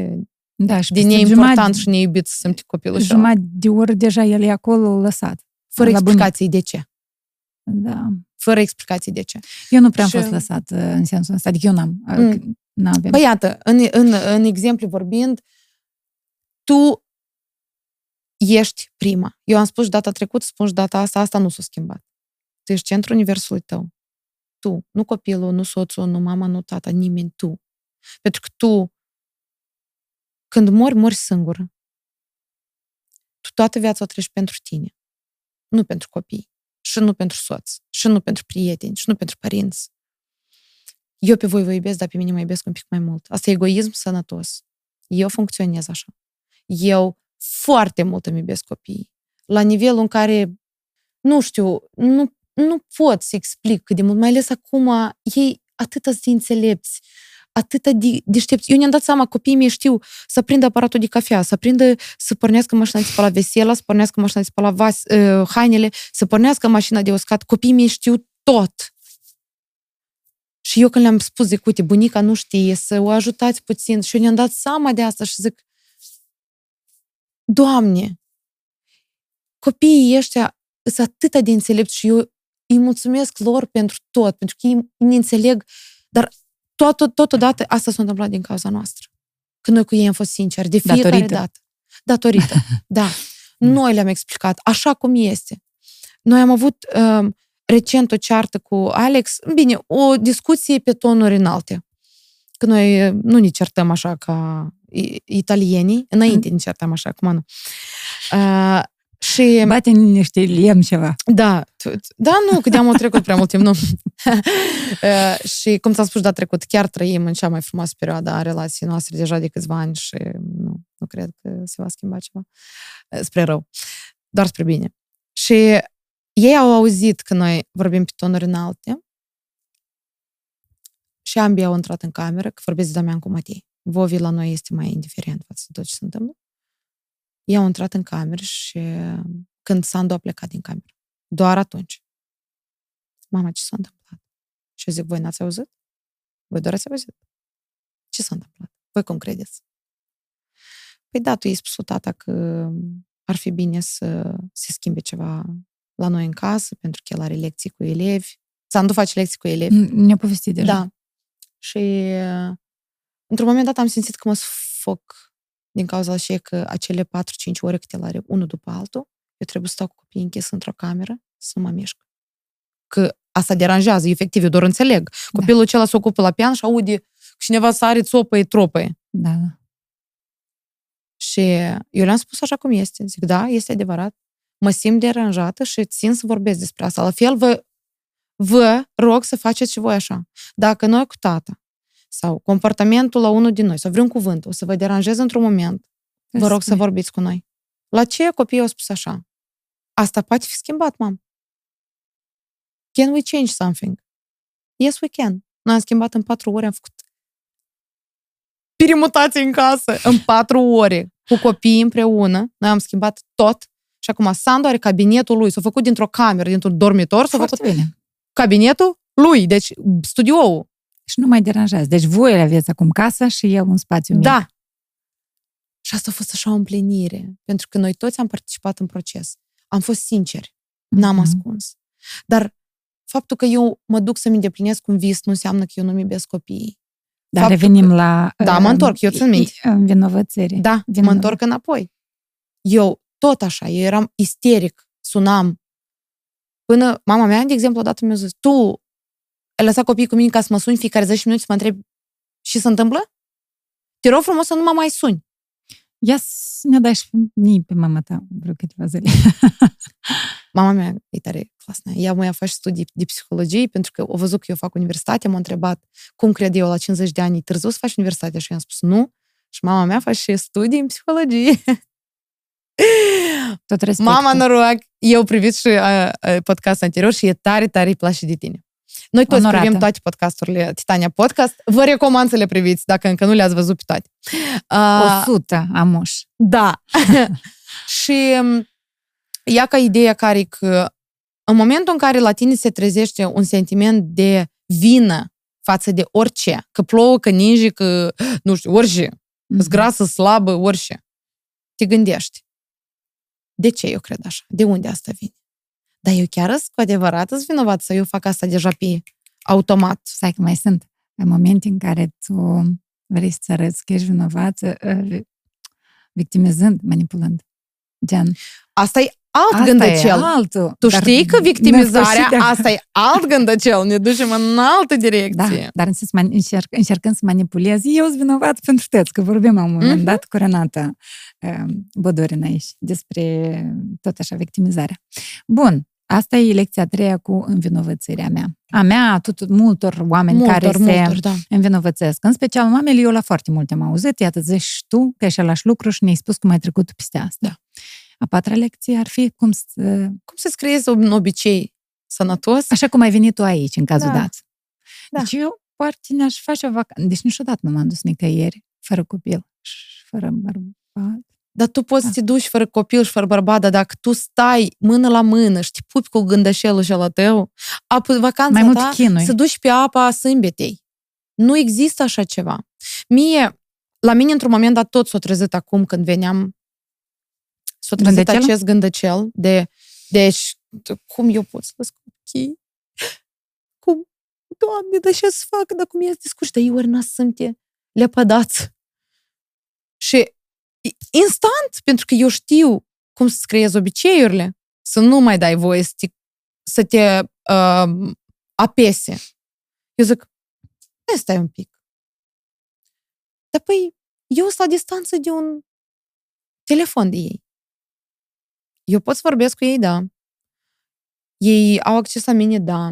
da, și din neimportant jumătate, și neiubit să simți copilul și Jumătate de ori deja el e acolo lăsat. Fără explicații de ce. Da. Fără explicații de ce. Eu nu prea am și... fost lăsat uh, în sensul ăsta, adică eu n-am. Mm. n-avem. Păi iată, în, în, în exemplu vorbind, tu ești prima. Eu am spus data trecută, spun și data asta, asta nu s-a schimbat. Tu ești centrul universului tău. Tu, nu copilul, nu soțul, nu mama, nu tata, nimeni, tu. Pentru că tu, când mori, mori singur. Tu toată viața o treci pentru tine. Nu pentru copii. Și nu pentru soț. Și nu pentru prieteni. Și nu pentru părinți. Eu pe voi vă iubesc, dar pe mine mă iubesc un pic mai mult. Asta e egoism sănătos. Eu funcționez așa. Eu foarte mult îmi iubesc copiii. La nivelul în care, nu știu, nu, nu pot să explic cât de mult, mai ales acum, ei atâta de înțelepți, atâta de deștepți. Eu ne-am dat seama, copiii mei știu să prindă aparatul de cafea, să prindă, să pornească mașina de spălat vesela, să pornească mașina de spălat vas, uh, hainele, să pornească mașina de uscat. Copiii mei știu tot. Și eu când le-am spus, zic, uite, bunica nu știe, să o ajutați puțin. Și eu ne-am dat seama de asta și zic, Doamne, copiii ăștia sunt atât de înțelepți și eu îi mulțumesc lor pentru tot, pentru că ei ne înțeleg, dar tot, tot, totodată asta s-a întâmplat din cauza noastră. Când noi cu ei am fost sinceri, de fiecare Datorită. dată. Datorită. da. Noi le-am explicat așa cum este. Noi am avut um, recent o ceartă cu Alex, bine, o discuție pe tonuri înalte. Că noi nu ne certăm așa ca italienii, înainte mm. ne certam așa, acum nu. Uh, și... Bate în niște liem ceva. Da, da, nu, că de-am trecut prea mult timp, nu. uh, și cum ți-am spus da trecut, chiar trăim în cea mai frumoasă perioadă a relației noastre deja de câțiva ani și nu, nu cred că se va schimba ceva spre rău, doar spre bine. Și ei au auzit că noi vorbim pe tonuri înalte și ambii au intrat în cameră, că vorbesc de Damian cu Matei. Vovi la noi este mai indiferent față de tot ce se întâmplă. Ei au intrat în cameră și când Sandu a plecat din cameră. Doar atunci. Mama, ce s-a întâmplat? Și eu zic, voi n-ați auzit? Voi doar ați auzit? Ce s-a întâmplat? Voi cum credeți? Păi da, tu i-ai spus tata că ar fi bine să se schimbe ceva la noi în casă, pentru că el are lecții cu elevi. Sandu face lecții cu elevi. Ne-a povestit deja. Da. Și într-un moment dat am simțit că mă sufoc din cauza și că acele 4-5 ore câte la unul după altul, eu trebuie să stau cu copiii închis într-o cameră să nu mă mișc. Că asta deranjează, efectiv, eu doar înțeleg. Da. Copilul da. acela se ocupă la pian și aude cineva sare, țopăie, tropăie. Da. Și eu le-am spus așa cum este. Zic, da, este adevărat. Mă simt deranjată și țin să vorbesc despre asta. La fel, vă, vă rog să faceți și voi așa. Dacă noi cu tata sau comportamentul la unul din noi, sau vreun cuvânt, o să vă deranjeze într-un moment, vă rog să vorbiți cu noi. La ce copiii au spus așa? Asta poate fi schimbat, mam. Can we change something? Yes, we can. Noi am schimbat în patru ore, am făcut permutații în casă în patru ore cu copiii împreună. Noi am schimbat tot și acum Sandu are cabinetul lui. S-a făcut dintr-o cameră, dintr-un dormitor, s-a făcut bine. cabinetul lui, deci studioul. Și nu mai deranjează. Deci voi aveți acum casa și el un spațiu mic. Da. Și asta a fost așa o împlinire, pentru că noi toți am participat în proces. Am fost sinceri, n-am mm-hmm. ascuns. Dar faptul că eu mă duc să-mi îndeplinesc un vis nu înseamnă că eu nu-mi iubesc copiii. Dar revenim că... la... Da, mă întorc, eu țin minte. Vinovățire. Da, Vinov... mă întorc înapoi. Eu tot așa, eu eram isteric, sunam. Până mama mea, de exemplu, odată mi-a zis, tu ai lăsat copiii cu mine ca să mă suni fiecare 10 minute să mă întreb și se întâmplă? Te rog frumos să nu mă mai suni. Ia să ne dai și mie pe mama ta vreo câteva zile. mama mea e tare clasă. Ea mă face studii de psihologie pentru că o văzut că eu fac universitate, m-a întrebat cum cred eu la 50 de ani târziu să faci universitate și eu am spus nu. Și mama mea face studii în psihologie. Tot respectul. Mama noroc, eu privit și uh, podcastul anterior și e tare, tare îi place de tine. Noi toți Onorată. privim toate podcasturile Titania Podcast. Vă recomand să le priviți dacă încă nu le-ați văzut pe toate. Uh, 100 amuș. Da. și ia ca ideea care că în momentul în care la tine se trezește un sentiment de vină față de orice, că plouă, că ninge, că, nu știu, orice, mm-hmm. grasă, slabă, orice, te gândești. De ce eu cred așa? De unde asta vine? Dar eu chiar sunt cu adevărat sunt vinovat să eu fac asta deja pe automat. Stai că mai sunt în momente în care tu vrei să arăți că ești vinovat, uh, victimizând, manipulând. Gen. Asta e alt asta gândăcel. E altul, tu știi că victimizarea, de... asta e alt gândăcel, ne ducem în altă direcție. Da, dar încerc, încercând să manipulezi, eu sunt vinovat pentru tăți, că vorbim la un moment uh-huh. dat cu Renata uh, Bodorina aici despre tot așa victimizarea. Bun, Asta e lecția a treia cu învinovățirea mea. A mea, a tot, multor oameni multor, care multor, se da. învinovățesc. În special mamele, eu la foarte multe am auzit. Iată, zici tu că e același lucru și ne-ai spus cum ai trecut peste asta. Da. A patra lecție ar fi cum să... Cum să-ți creezi un obicei sănătos. Așa cum ai venit tu aici, în cazul da. dat. Da. Deci eu poate ne-aș face o vacanță. Deci niciodată nu m-am dus nicăieri fără copil și fără bărbat. Dar tu poți da. să te duci fără copil și fără bărbat, dar dacă tu stai mână la mână și te pupi cu gândășelul și la tău, apă, vacanța Mai ta chinui. să duci pe apa sâmbetei. Nu există așa ceva. Mie, la mine, într-un moment dat, tot s-a trezit acum când veneam, s-a trezit gândăcel? acest gândăcel de, deci, cum eu pot să las copii? Cum? Doamne, dar ce să fac? Dar cum e discurs? Dar eu ori n sunt lepădați. Și instant, pentru că eu știu cum să-ți creezi obiceiurile, să nu mai dai voie să te, să te uh, apese. Eu zic, hai stai un pic. Dar păi, eu sunt la distanță de un telefon de ei. Eu pot să vorbesc cu ei, da. Ei au acces la mine, da.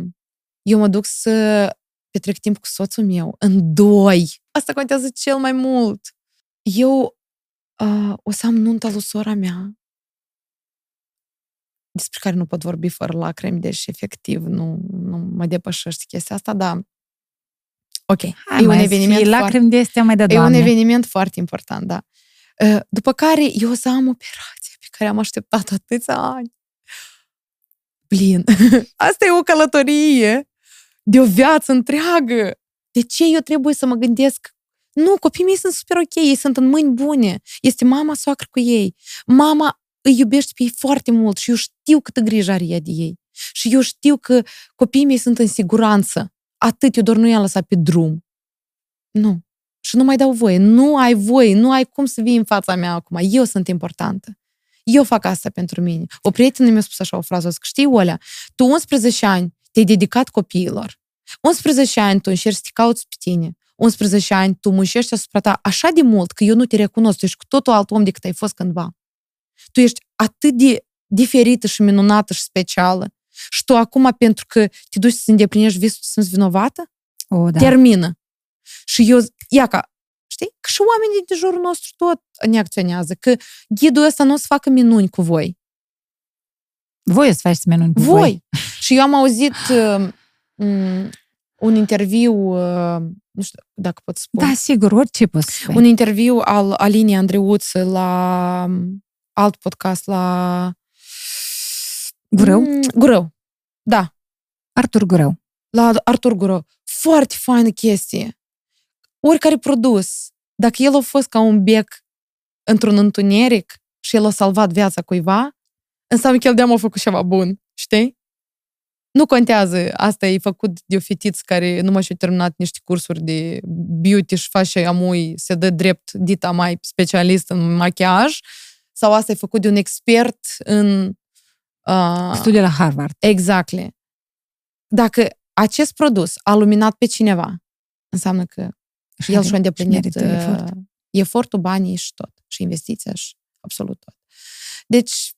Eu mă duc să petrec timp cu soțul meu, în doi. Asta contează cel mai mult. Eu uh, o să am nunta lui sora mea, despre care nu pot vorbi fără lacrimi, deci efectiv nu, nu mă depășește chestia asta, dar ok. Hai, e un eveniment lacrimi de astea mai de E un eveniment foarte important, da. După care eu o să am operația pe care am așteptat atâția ani. Blin, asta e o călătorie de o viață întreagă. De ce eu trebuie să mă gândesc nu, copiii mei sunt super ok, ei sunt în mâini bune. Este mama soacră cu ei. Mama îi iubește pe ei foarte mult și eu știu câtă grijă are ea de ei. Și eu știu că copiii mei sunt în siguranță. Atât, eu doar nu i-am lăsat pe drum. Nu. Și nu mai dau voie. Nu ai voie, nu ai cum să vii în fața mea acum. Eu sunt importantă. Eu fac asta pentru mine. O prietenă mi-a spus așa o frază, zic, știi, Olea, tu 11 ani te-ai dedicat copiilor. 11 ani tu încerci să te cauți pe tine. 11 ani, tu muncești asupra ta așa de mult că eu nu te recunosc, tu ești cu totul alt om decât ai fost cândva. Tu ești atât de diferită și minunată și specială și tu acum, pentru că te duci să îndeplinești visul, te simți vinovată? O, da. Termină. Și eu, ia ca, știi, că și oamenii de jurul nostru tot ne acționează, că ghidul ăsta nu o să facă minuni cu voi. Voi o să faceți minuni cu voi. voi. și eu am auzit uh, un interviu, uh, nu știu dacă pot spune. Da, sigur, orice poți spune. Un interviu al Alinei Andreuț la um, alt podcast, la... Gurău? Mm, Gurău, da. Artur Gurău. La Artur Gurău. Foarte faină chestie. Oricare produs, dacă el a fost ca un bec într-un întuneric și el a salvat viața cuiva, înseamnă că el de-am a făcut ceva bun, știi? Nu contează, asta e făcut de o fetiță care nu mai și-a terminat niște cursuri de beauty și face amui, se dă drept dita mai specialist în machiaj, sau asta e făcut de un expert în... Uh, Studiul la Harvard. Exactly. Dacă acest produs a luminat pe cineva, înseamnă că și el și-a îndeplinit uh, efort. efortul, banii și tot. Și investiția și absolut tot. Deci,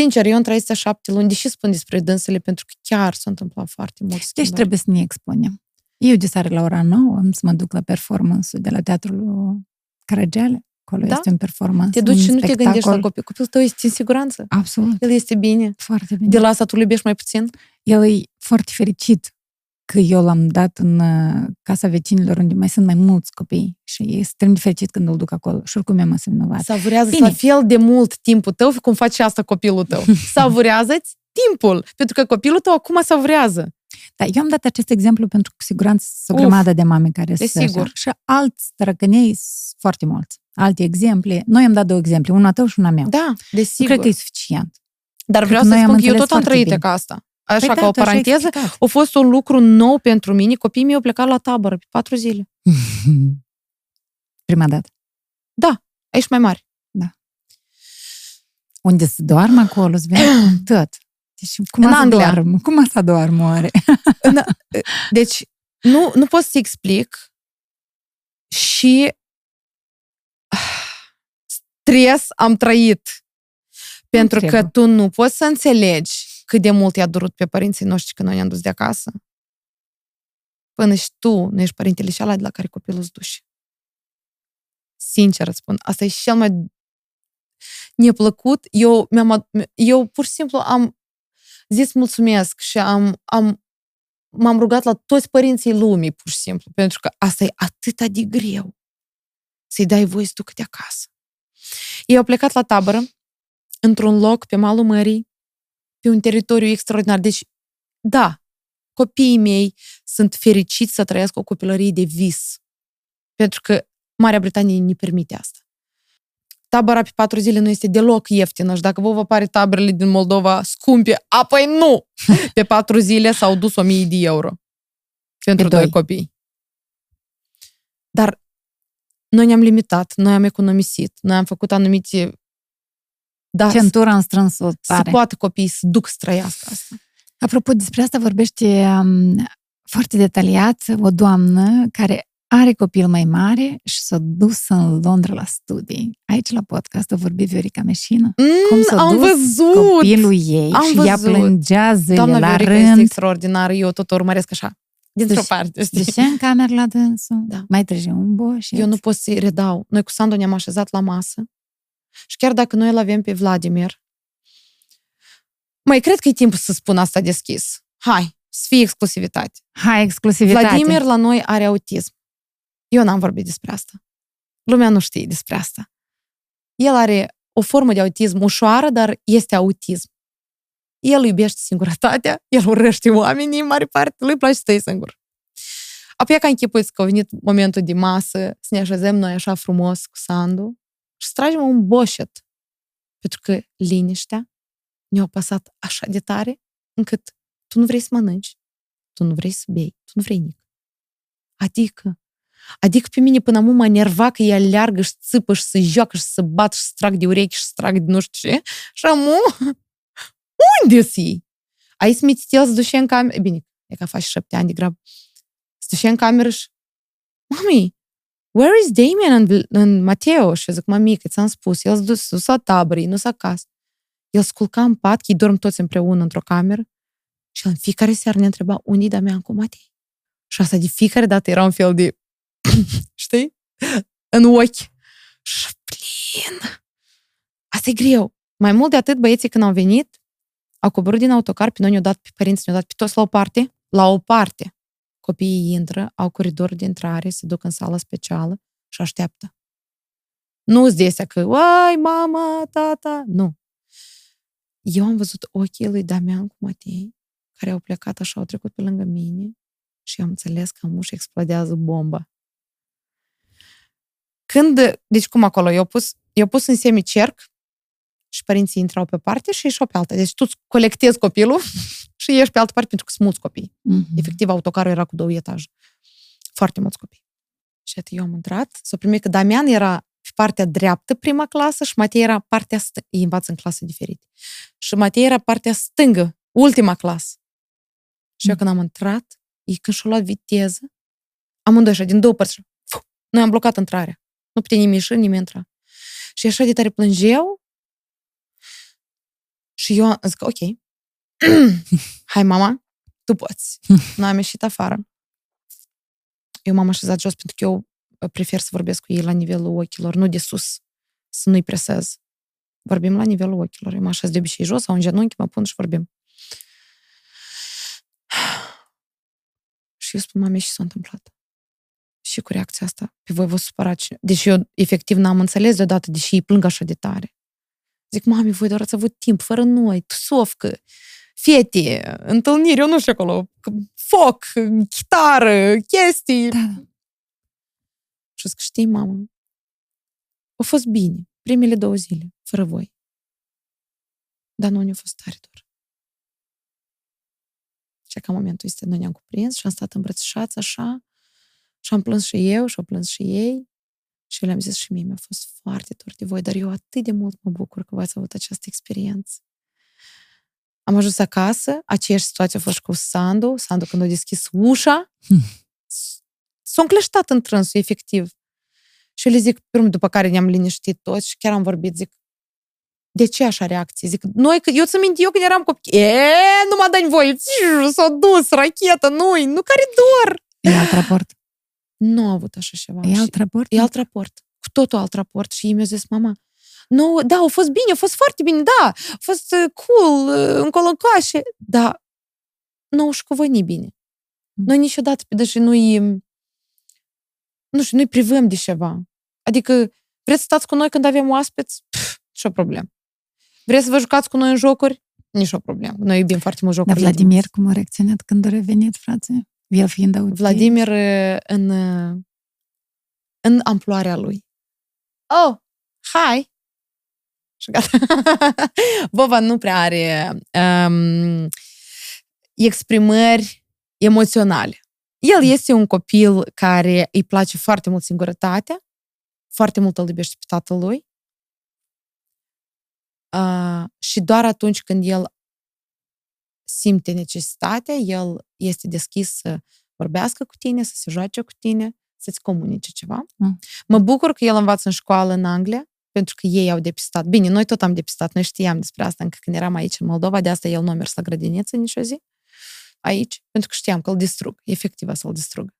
sincer, eu în 307 luni, deși spun despre dânsele, pentru că chiar s-a întâmplat foarte mult schimbări. Deci trebuie să ne expunem. Eu de seară la ora 9 am să mă duc la performance de la Teatrul Caragiale. Acolo da? este un performance, Te duci și nu spectacol. te gândești la copil. Copilul tău este în siguranță. Absolut. El este bine. Foarte bine. De la asta tu îl iubești mai puțin? El e foarte fericit că eu l-am dat în uh, casa vecinilor unde mai sunt mai mulți copii și e extrem de fericit când îl duc acolo și oricum mi-am asemnovat. Savurează Bine. la fel de mult timpul tău cum face asta copilul tău. Savurează-ți timpul, pentru că copilul tău acum savurează. Da, eu am dat acest exemplu pentru că cu siguranță sunt o grămadă de mame care sunt sigur. Și alți trăcănei sunt foarte mulți. Alte exemple. Noi am dat două exemple, una tău și una mea. Da, desigur. Cred că e suficient. Dar vreau să spun că eu tot am trăit ca asta așa păi ca da, o paranteză, a fost un lucru nou pentru mine. Copiii mei au plecat la tabără pe patru zile. Prima dată? Da, aici mai mari. Da. Unde se doarmă acolo, îți tot. Deci, cum în Anglia. Doarmă? Cum asta doarmă oare? deci, nu, nu pot să explic și stres am trăit. Pentru că tu nu poți să înțelegi cât de mult i-a durut pe părinții noștri când noi ne-am dus de acasă. Până și tu nu ești părintele și ala de la care copilul îți duce. Sincer îți spun, asta e cel mai neplăcut. Eu, mi-am, eu pur și simplu am zis mulțumesc și am, am, m-am rugat la toți părinții lumii, pur și simplu, pentru că asta e atât de greu să-i dai voie să ducă de acasă. Ei au plecat la tabără, într-un loc pe malul mării, pe un teritoriu extraordinar. Deci, da, copiii mei sunt fericiți să trăiască o copilărie de vis. Pentru că Marea Britanie ne permite asta. Tabăra pe patru zile nu este deloc ieftină și dacă vă vă pare taberele din Moldova scumpe, apoi nu! Pe patru zile s-au dus 1000 de euro pentru doi copii. Dar noi ne-am limitat, noi am economisit, noi am făcut anumite da, Centura în strânsul tare. Să poată copiii să duc să trăiască asta. Apropo, despre asta vorbește um, foarte detaliat o doamnă care are copil mai mare și s-a dus în Londra la studii. Aici la podcast a vorbit Viorica Meșină. Mm, cum s-a am dus văzut! copilul ei am și văzut. ea plângea zile Doamna la Viorica rând. este extraordinară, eu tot urmăresc așa. Dintr-o deci, parte, știi? Deci în cameră la dânsul, da. mai târziu un boș. Eu nu pot să-i redau. Noi cu Sandu ne-am așezat la masă și chiar dacă noi îl avem pe Vladimir, mai cred că e timpul să spun asta deschis. Hai, să fie exclusivitate. Hai, exclusivitate. Vladimir la noi are autism. Eu n-am vorbit despre asta. Lumea nu știe despre asta. El are o formă de autism ușoară, dar este autism. El iubește singurătatea, el urăște oamenii în mare parte, lui place să stai singur. Apoi ca închipuiți că a venit momentul de masă, să ne așezăm noi așa frumos cu Sandu și să tragem un boșet. Pentru că liniștea ne-a pasat așa de tare încât tu nu vrei să mănânci, tu nu vrei să bei, tu nu vrei nic. Adică, adică pe mine până acum mă nerva că ea leargă și țipă și se joacă și se bat și se trag de urechi și se trag de nu știu ce. Și amu, unde si? Aici el să duce în cameră. Bine, e ca faci șapte ani de grab. Să duce în cameră și Mami, where is Damien and, and Mateo? Și zic, mămică, ți-am spus, el s-a dus, dus la tabără, nu s-a acasă. El sculca în pat, ei dorm toți împreună într-o cameră și în fiecare seară ne întreba unde da mea cu Matei. Și asta de fiecare dată era un fel de, știi, în ochi. Și plin. Asta e greu. Mai mult de atât, băieții când au venit, au coborât din autocar, pe noi ne-au dat pe părinți, ne-au dat pe toți la o parte, la o parte. Copiii intră, au coridor de intrare, se duc în sala specială și așteaptă. Nu-ți desea că, ai, mama, tata, nu. Eu am văzut ochii lui Damian cu Matei, care au plecat așa, au trecut pe lângă mine și am înțeles că amuși explodează bomba. Când, deci cum acolo, eu pus, eu pus în semicerc și părinții intrau pe parte și ieșeau pe alta. Deci tu colectezi copilul și ieși pe altă parte pentru că sunt mulți copii. Mm-hmm. Efectiv, autocarul era cu două etaje. Foarte mulți copii. Și eu am intrat, s-a primit că Damian era pe partea dreaptă prima clasă și Matei era partea stângă. Ei învață în clase diferite. Și Matei era partea stângă, ultima clasă. Și mm. eu când am intrat, ei când și-au luat viteză, amândoi așa, din două părți. Noi am blocat intrarea. Nu putea nimeni ieși, nimeni intra. Și așa de tare plângeau. Și eu zic, ok, hai mama, tu poți. Noi am ieșit afară. Eu m-am așezat jos pentru că eu prefer să vorbesc cu ei la nivelul ochilor, nu de sus, să nu-i presez. Vorbim la nivelul ochilor. Eu mă așez de obicei jos sau în genunchi, mă pun și vorbim. Și eu spun, mame, și s-a întâmplat? Și cu reacția asta, pe voi vă supărați. Deși eu efectiv n-am înțeles deodată, deși ei plâng așa de tare. Zic, mami, voi doar ați avut timp, fără noi, tusovcă, fete, întâlniri, eu nu știu acolo, foc, chitară, chestii. Da. Și zic, știi, mamă, a fost bine primele două zile, fără voi. Dar nu ne-a fost tare doar. Și ca momentul este, noi ne-am cuprins și am stat îmbrățișați așa și am plâns și eu și au plâns și ei și le-am zis și mie, mi-a fost foarte dor de voi, dar eu atât de mult mă bucur că v-ați avut această experiență. Am ajuns acasă, aceeași situație a fost și cu Sandu. Sandu, când a deschis ușa, s-a încleștat în trânsul, efectiv. Și eu le zic, pe după care ne-am liniștit toți și chiar am vorbit, zic, de ce așa reacție? Zic, noi, eu ți mint eu când eram copii, e, nu mă dai voie, s-a dus, rachetă, nu nu care dor. E alt raport. Nu a avut așa ceva. E alt raport? E alt raport. Cu totul alt raport. Și mi-a zis, mama, nu, da, a fost bine, a fost foarte bine, da, a fost uh, cool, uh, încolo încoașe, da, nu și cu voi ni bine. Mm. Noi niciodată, deși nu-i, nu știu, nu-i privăm de ceva. Adică, vreți să stați cu noi când avem oaspeți? Pff, nicio problemă. Vreți să vă jucați cu noi în jocuri? Nici o problemă. Noi iubim foarte mult jocuri. Dar Vladimir cum a reacționat când a revenit, frate? El fiind autist. Vladimir în, în amploarea lui. Oh, hi! Și gata. Vova nu prea are um, exprimări emoționale. El este un copil care îi place foarte mult singurătatea, foarte mult îl iubește pe tatălui uh, și doar atunci când el simte necesitatea, el este deschis să vorbească cu tine, să se joace cu tine, să-ți comunice ceva. Mm. Mă bucur că el învață în școală în Anglia, pentru că ei au depistat. Bine, noi tot am depistat, noi știam despre asta încă când eram aici în Moldova, de asta el nu a mers la grădiniță nicio zi aici, pentru că știam că îl distrug, efectiv să-l distrug.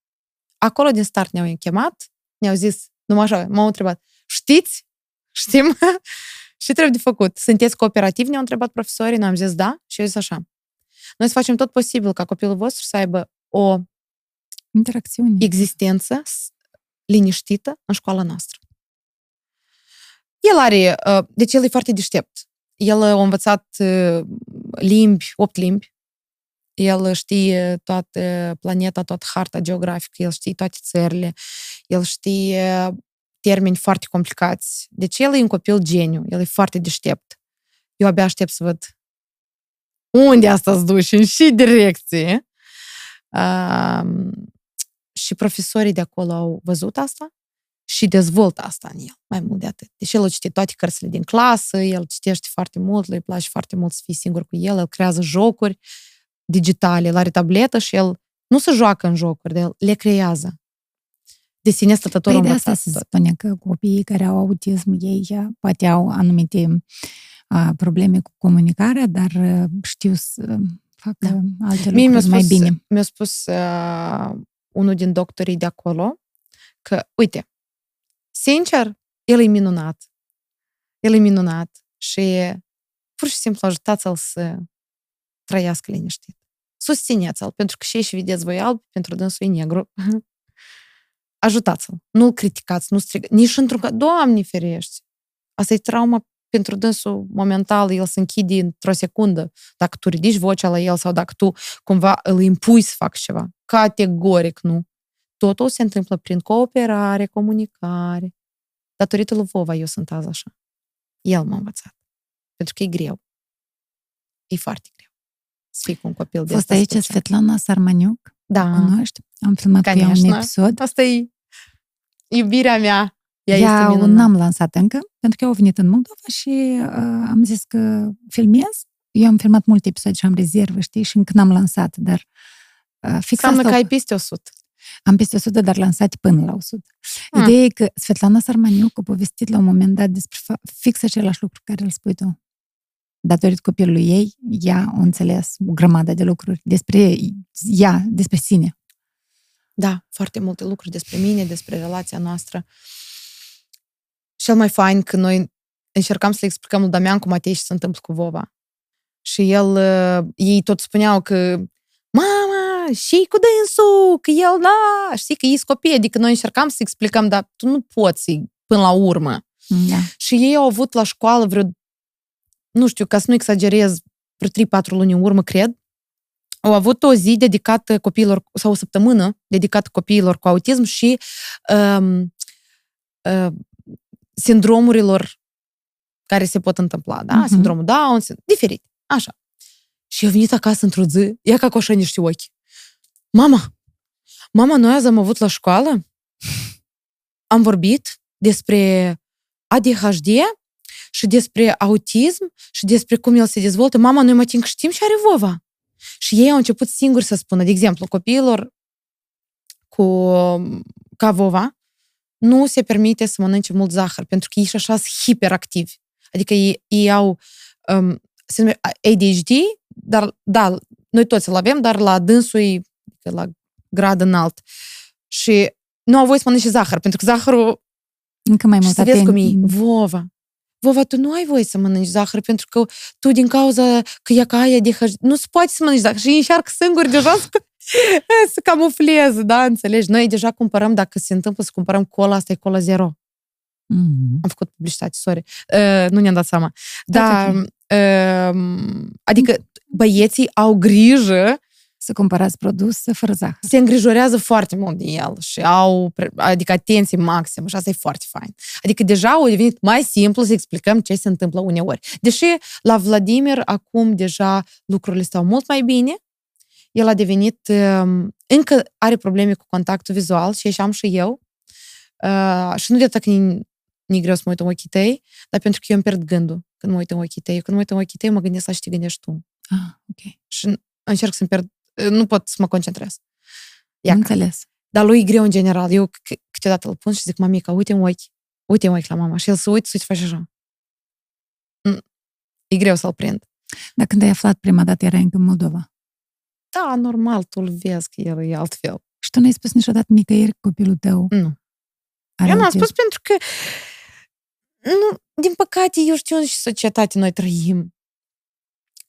Acolo din start ne-au chemat, ne-au zis, numai așa, m-au întrebat, știți? Știm? și trebuie de făcut. Sunteți cooperativi? Ne-au întrebat profesorii, noi am zis da și eu zis așa. Noi să facem tot posibil ca copilul vostru să aibă o interacțiune, existență liniștită în școala noastră. El are, uh, deci el e foarte deștept. El a învățat uh, limbi, opt limbi. El știe toată planeta, toată harta geografică, el știe toate țările, el știe termeni foarte complicați. Deci el e un copil geniu, el e foarte deștept. Eu abia aștept să văd unde asta îți duci, în și direcție. Uh, și profesorii de acolo au văzut asta și dezvoltă asta în el, mai mult de atât. Deci el o citește toate cărțile din clasă, el citește foarte mult, îi place foarte mult să fie singur cu el, el creează jocuri digitale, el are tabletă și el nu se joacă în jocuri, dar el le creează. De sine stătătorul păi de asta se spune că copiii care au autism, ei poate au anumite a, probleme cu comunicarea, dar știu să facă da. alte Mie lucruri mai bine. Mi-a spus uh, unul din doctorii de acolo că, uite, Sincer, el e minunat. El e minunat și pur și simplu ajutați-l să trăiască liniștit. Susțineți-l, pentru că și și vedeți voi alb, pentru dânsul e negru. Ajutați-l. Nu-l criticați, nu strigați. Nici într-un caz, Doamne ferește! Asta e trauma pentru dânsul momental, el se închide într-o secundă. Dacă tu ridici vocea la el sau dacă tu cumva îl impui să facă ceva. Categoric nu. Totul se întâmplă prin cooperare, comunicare. Datorită lui Vova eu sunt azi așa. El m-a învățat. Pentru că e greu. E foarte greu. Să fii cu un copil de Fost aici Svetlana Sarmaniuc? Da. Cunoști? Am filmat cu ea un episod. Asta e iubirea mea. Ea, ea este n-am lansat încă, pentru că eu au venit în Moldova și uh, am zis că filmez. Eu am filmat multe episoade și am rezervă, știi, și încă n-am lansat, dar uh, fix Înseamnă asta... că ai peste 100. Am peste 100, dar lansate până la 100. Hmm. Ideea e că Svetlana Sarmaniuc a povestit la un moment dat despre fix același lucru care îl spui tu. Datorită copilului ei, ea a înțeles o grămadă de lucruri despre ea, despre sine. Da, foarte multe lucruri despre mine, despre relația noastră. Cel mai fain că noi încercam să le explicăm lui Damian cu Matei și se întâmplă cu Vova. Și el, uh, ei tot spuneau că mama, și cu dânsul, că el, da, știi că ei copii, adică noi încercam să explicăm, dar tu nu poți până la urmă. Da. Și ei au avut la școală vreo, nu știu, ca să nu exagerez, vreo 3-4 luni în urmă, cred, au avut o zi dedicată copiilor, sau o săptămână dedicată copiilor cu autism și um, uh, sindromurilor care se pot întâmpla, da? Uh-huh. Sindromul Down, diferit, așa. Și eu venit acasă într-o zi, ea ca coșa niște ochi. Mama, mama, noi azi am avut la școală, am vorbit despre ADHD și despre autism și despre cum el se dezvoltă. Mama, noi mă tin că știm și are Vova. Și ei au început singuri să spună, de exemplu, copiilor cu ca Vova, nu se permite să mănânce mult zahăr, pentru că ei și așa sunt hiperactivi. Adică ei, ei au um, se numește ADHD, dar da, noi toți îl avem, dar la dânsul e la grad înalt. Și nu au voie să mănânce zahăr, pentru că zahărul încă mai mult să vezi cum e. Vova. Vova, tu nu ai voie să mănânci zahăr pentru că tu din cauza că e ca aia de nu se poate să mănânci zahăr și încearcă singur deja să, să camufleze, da, înțelegi? Noi deja cumpărăm, dacă se întâmplă să cumpărăm cola, asta e cola zero. Mm-hmm. Am făcut publicitate, sorry. Uh, nu ne-am dat seama. Dar, uh, adică băieții au grijă să cumpărați produs fără zahăr. Se îngrijorează foarte mult de el și au, adică atenție maximă și asta e foarte fain. Adică deja au devenit mai simplu să explicăm ce se întâmplă uneori. Deși la Vladimir acum deja lucrurile stau mult mai bine, el a devenit, um, încă are probleme cu contactul vizual și așa am și eu. Uh, și nu de atât că nu greu să mă uit în ochii tăi, dar pentru că eu îmi pierd gândul când mă uit în ochii tăi. Când mă uit în ochii tăi, mă gândesc la ce te gândești tu. Ah, ok. Și încerc să-mi pierd, nu pot să mă concentrez. Iaca. Înțeles. Dar lui e greu în general. Eu câteodată îl pun și zic, mamica, uite în ochi, uite în ochi la mama. Și el să uite, să face așa. Mm. E greu să-l prind. Dar când ai aflat prima dată, era în Moldova? Da, normal, tu îl vezi că el e altfel. Și tu n-ai spus niciodată nicăieri copilul tău? Nu. Eu n-am spus pentru că nu, din păcate, eu știu în ce societate noi trăim.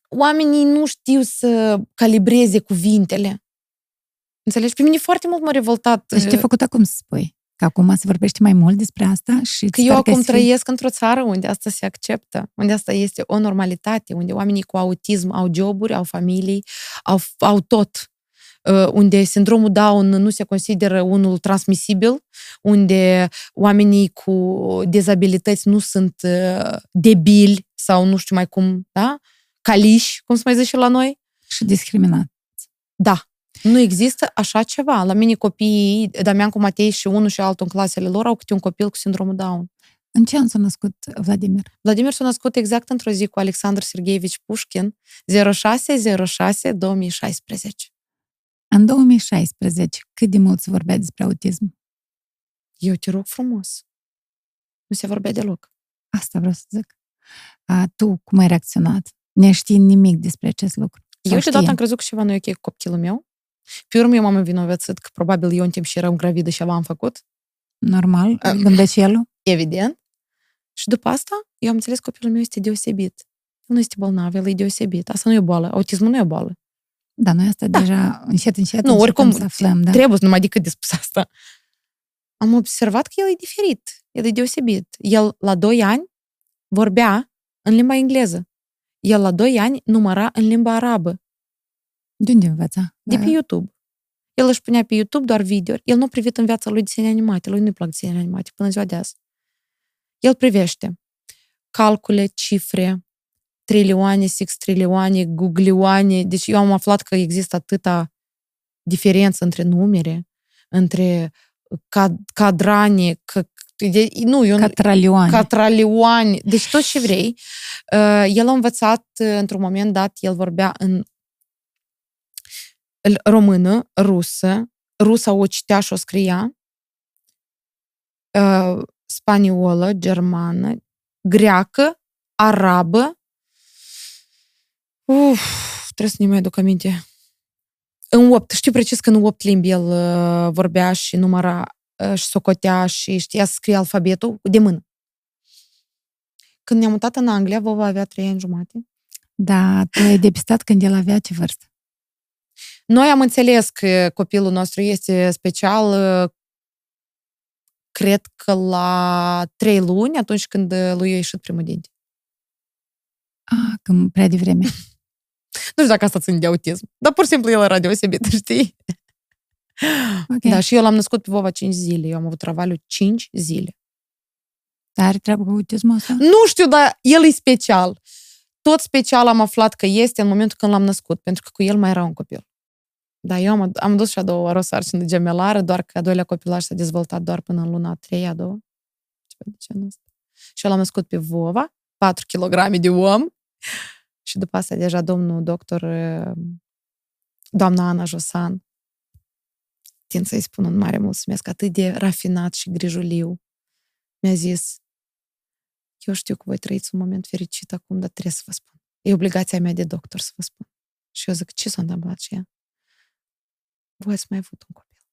Oamenii nu știu să calibreze cuvintele. Înțelegi? Pe mine foarte mult m-a revoltat. Deci ce ai făcut acum să spui? Că acum se vorbește mai mult despre asta și Că eu acum trăiesc într-o țară unde asta se acceptă, unde asta este o normalitate, unde oamenii cu autism au joburi, au familii, au, au tot. Uh, unde sindromul Down nu se consideră unul transmisibil, unde oamenii cu dezabilități nu sunt uh, debili sau nu știu mai cum, da? Caliși, cum se mai zice la noi. Și discriminați. Da. Nu există așa ceva. La mine copiii, Damian cu Matei și unul și altul în clasele lor au câte un copil cu sindromul Down. În ce an s-a născut Vladimir? Vladimir s-a născut exact într-o zi cu Alexandru Sergeevici Pușkin, 06-06-2016. În 2016, cât de mult se vorbea despre autism? Eu te rog frumos. Nu se vorbea deloc. Asta vreau să zic. A, tu cum ai reacționat? Ne știi nimic despre acest lucru? Eu deodată am crezut că ceva nu e ok cu copilul meu. Pe urmă eu m-am învinovățit că probabil eu în timp și eram gravidă și ceva am făcut. Normal, gândește el? Evident. Și după asta, eu am înțeles că copilul meu este deosebit. El nu este bolnav, el e deosebit. Asta nu e o boală. Autismul nu e o boală. Da, noi asta da. deja încet, încet Nu, oricum, să aflăm, da? trebuie numai decât de spus asta. Am observat că el e diferit, el e deosebit. El la 2 ani vorbea în limba engleză. El la 2 ani număra în limba arabă. De unde învăța? De pe YouTube. El își punea pe YouTube doar video. El nu a privit în viața lui desene animate. Lui nu-i plac desene animate până ziua de azi. El privește calcule, cifre, trilioane, six trilioane, guglioane. Deci eu am aflat că există atâta diferență între numere, între cad- cadrane, că, de, nu, eu, catralioane. catralioane, deci tot ce vrei. Uh, el a învățat uh, într-un moment dat, el vorbea în română, rusă, rusa o citea și o scria, uh, spaniolă, germană, greacă, arabă. Uf, trebuie să ne mai aduc aminte. În opt, știu precis că în opt limbi el uh, vorbea și număra uh, și socotea și știa să scrie alfabetul de mână. Când ne-am mutat în Anglia, vă avea trei ani jumate. Da, tu ai depistat când el avea ce vârstă? Noi am înțeles că copilul nostru este special, cred că la trei luni, atunci când lui a ieșit primul dinte. Ah, când prea devreme. nu știu dacă asta ține de autism, dar pur și simplu el era deosebit, știi? Okay. Da, și eu l-am născut pe Vova 5 zile. Eu am avut travaliu 5 zile. Dar are treabă cu autismul ăsta? Nu știu, dar el e special. Tot special am aflat că este în momentul când l-am născut, pentru că cu el mai era un copil. Da, eu am, am dus și a doua oară o sarcină gemelară, doar că a doilea copilaj s-a dezvoltat doar până în luna a treia, a doua. Ceva de genul ăsta. Și eu l-am născut pe Vova, 4 kg de om. Și după asta deja domnul doctor, doamna Ana Josan, tind să-i spun un mare mulțumesc, atât de rafinat și grijuliu, mi-a zis, eu știu că voi trăiți un moment fericit acum, dar trebuie să vă spun. E obligația mea de doctor să vă spun. Și eu zic, ce s-a întâmplat și ea? Voi ați mai avut un copil.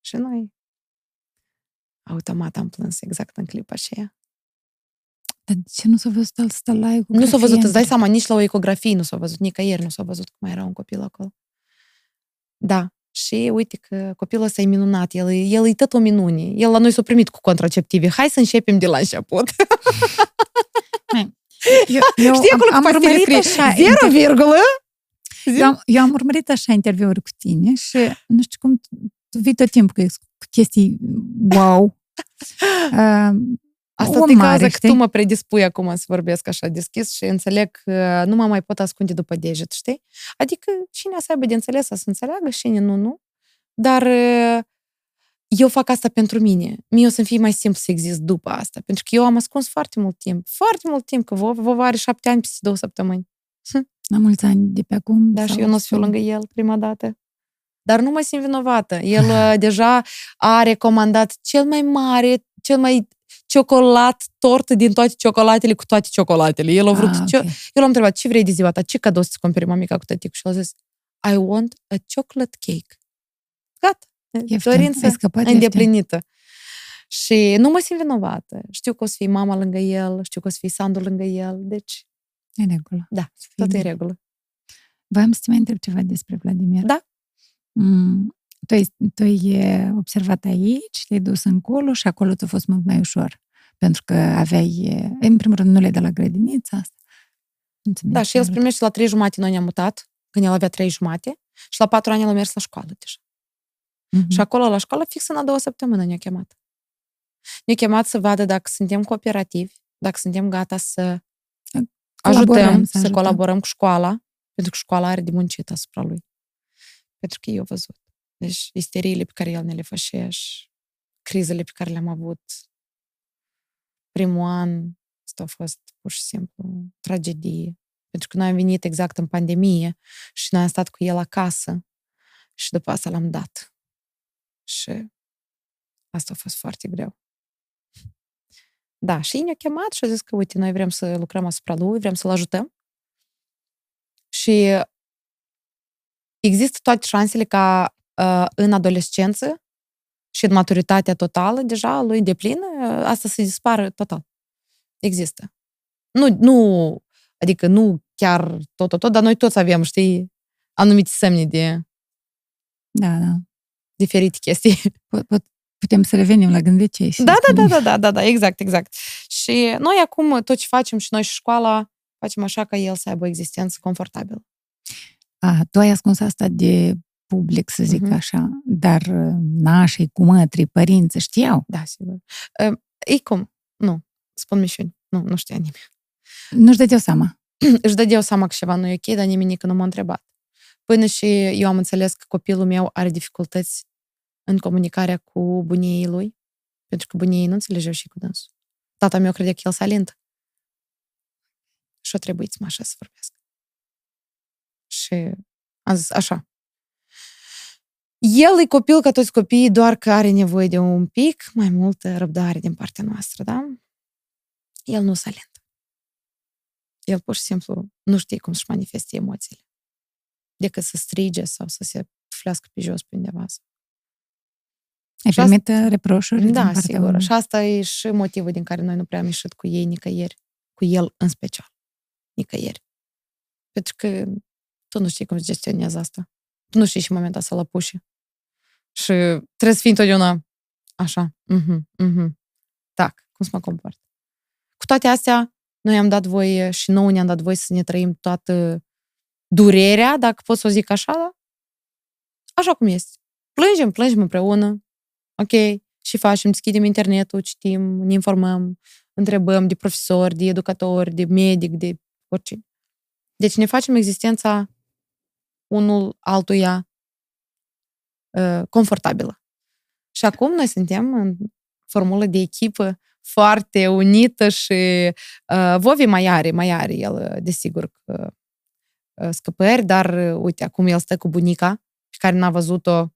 Și noi automat am plâns exact în clipa aceea. Dar de ce nu s-a văzut asta la ecografie? Nu s-a văzut, îți dai seama, nici la o ecografie nu s-a văzut, nicăieri nu s-a văzut că mai era un copil acolo. Da, și uite că copilul ăsta e minunat, el, el e tot o minune. El la noi s-a primit cu contraceptive. Hai să începem de la început. Eu, eu Știi acolo am, am urmărit așa, 0, virgulă, eu am, eu am urmărit așa interviuri cu tine și nu știu cum tu vii tot timpul cu chestii wow. Uh, Asta te cauza că tu mă predispui acum să vorbesc așa deschis și înțeleg că nu mă mai pot ascunde după deget, știi? Adică cine să aibă de înțeles să înțeleagă, cine nu, nu. Dar eu fac asta pentru mine. Mie o să-mi fie mai simplu să exist după asta, pentru că eu am ascuns foarte mult timp, foarte mult timp, că vă, vă are șapte ani peste două săptămâni. La mulți ani de pe acum. Da, și eu nu o să fiu lângă el prima dată. Dar nu mă simt vinovată. El uh, deja a recomandat cel mai mare, cel mai ciocolat, tort din toate ciocolatele cu toate ciocolatele. El a vrut... Ah, okay. Eu l-am întrebat, ce vrei de ziua ta? Ce cadou să-ți cumperi mamica cu tătic? Și el a zis, I want a chocolate cake. Gata. Ieftin. Dorință îndeplinită. Ieftin. Și nu mă simt vinovată. Știu că o să fie mama lângă el, știu că o să fie Sandu lângă el, deci în regulă. Da, tot e în regulă. Vreau să te mai întreb ceva despre Vladimir. Da. Mm, tu ai, tu ai observat aici, te-ai dus încolo și acolo ți-a fost mult mai ușor. Pentru că aveai, în primul rând, nu le de la grădinița asta. Da, și el se primește la trei jumate, noi ne-am mutat, când el avea trei jumate, și la patru ani el a mers la școală deja. Mm-hmm. Și acolo, la școală, fix în a doua săptămână ne-a chemat. Ne-a chemat să vadă dacă suntem cooperativi, dacă suntem gata să ajutăm să, ajutăm. colaborăm cu școala, pentru că școala are de muncit asupra lui. Pentru că eu văzut. Deci isteriile pe care el ne le făcea și crizele pe care le-am avut primul an, asta a fost pur și simplu tragedie. Pentru că noi am venit exact în pandemie și noi am stat cu el acasă și după asta l-am dat. Și asta a fost foarte greu. Da, și ne-a chemat și a zis că, uite, noi vrem să lucrăm asupra lui, vrem să-l ajutăm. Și există toate șansele ca uh, în adolescență și în maturitatea totală, deja lui de plin, uh, asta să dispară total. Există. Nu, nu, adică nu chiar tot, tot, tot, dar noi toți avem, știi, anumite semne de da, da. diferite chestii. Pot, pot, putem să revenim la gândicei. Da, da, da, da, da, da, da, exact, exact. Și noi acum tot ce facem și noi și școala, facem așa ca el să aibă o existență confortabilă. A, tu ai ascuns asta de public, să zic uh-huh. așa, dar uh, nașii, cu mătrii, părinți știau? Da, sigur. Uh, ei cum? Nu, spun mișuni. Nu, nu știa nimeni. Nu-și dădeau seama. Își dădeau seama că ceva nu e ok, dar nimeni nu m-a întrebat. Până și eu am înțeles că copilul meu are dificultăți în comunicarea cu bunii lui, pentru că bunii nu înțelegeau și cu dânsul. Tata meu credea că el salint. Și-o trebuit mă așa să vorbească. Și am zis așa. El e copil ca toți copiii, doar că are nevoie de un pic mai multă răbdare din partea noastră, da? El nu salint. El pur și simplu nu știe cum să-și manifeste emoțiile. Decât să strige sau să se flească pe jos pe undeva. Ai primit asta... reproșuri? Da, sigur. Și asta e și motivul din care noi nu prea am ieșit cu ei nicăieri. Cu el în special. Nicăieri. Pentru că tu nu știi cum se gestionează asta. Tu nu știi și momentul să-l apuși. Și trebuie să fii întotdeauna așa. Uh-huh, uh-huh. Tac, cum să mă comport. Cu toate astea, noi am dat voie și nouă ne-am dat voie să ne trăim toată durerea, dacă pot să o zic așa, da? Așa cum este. Plângem, plângem împreună, ok, și facem, deschidem internetul, citim, ne informăm, întrebăm de profesori, de educatori, de medic, de oricine. Deci ne facem existența unul altuia uh, confortabilă. Și acum noi suntem în formulă de echipă foarte unită și uh, Vovi mai are, mai are el, desigur, că, uh, scăpări, dar uh, uite, acum el stă cu bunica, pe care n-a văzut-o.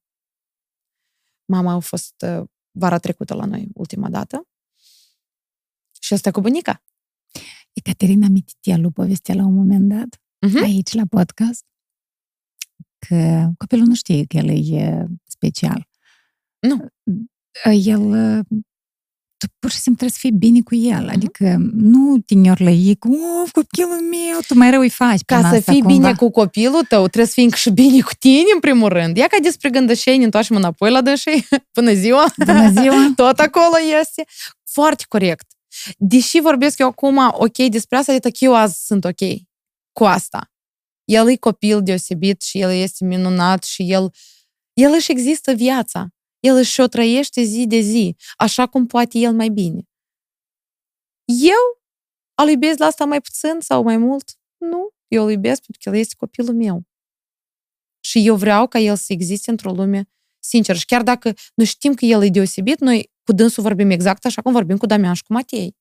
Mama a fost uh, vara trecută la noi, ultima dată. Și el stă cu bunica. Ecaterina Mititialu povestea la un moment dat, uh-huh. aici la podcast, că copilul nu știe că el e special. Nu. El tu pur și simplu trebuie să fii bine cu el. Adică nu te iei cu, of, copilul meu, tu mai rău îi faci. Ca să fii cumva. bine cu copilul tău, trebuie să fii și bine cu tine, în primul rând. Ia ca despre gândășeni, întoarcem înapoi la dâșei. Bună ziua! Bună ziua! Tot acolo este. Foarte corect. Deși vorbesc eu acum, ok, despre asta, de eu azi sunt ok cu asta. El e copil deosebit și el este minunat și el, el își există viața. El își o trăiește zi de zi, așa cum poate el mai bine. Eu îl iubesc la asta mai puțin sau mai mult? Nu, eu îl iubesc pentru că el este copilul meu. Și eu vreau ca el să existe într-o lume sinceră. Și chiar dacă nu știm că el e deosebit, noi cu dânsul vorbim exact așa cum vorbim cu Damian și cu Matei.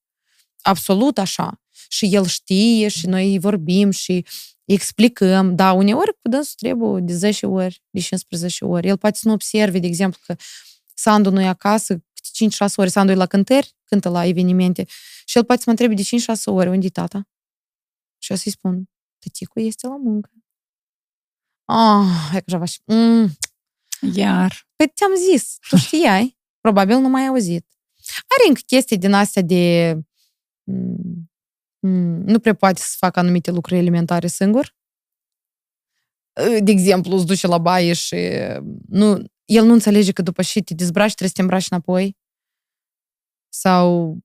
Absolut așa. Și el știe și noi vorbim și explicăm, da, uneori cu dânsul trebuie de 10 ori, de 15 ori. El poate să nu observe, de exemplu, că Sandu nu e acasă 5-6 ori, Sandu e la cântări, cântă la evenimente și el poate să mă întrebe de 5-6 ori, unde e tata? Și eu să-i spun, tăticul este la muncă. Ah, e așa și... Mm. Iar. Păi ți-am zis, tu știai, probabil nu mai ai auzit. Are încă chestii din astea de mm, Mm, nu prea poate să facă anumite lucruri elementare singur. De exemplu, îți duce la baie și nu, el nu înțelege că după ce te dezbraci trebuie să te îmbraci înapoi sau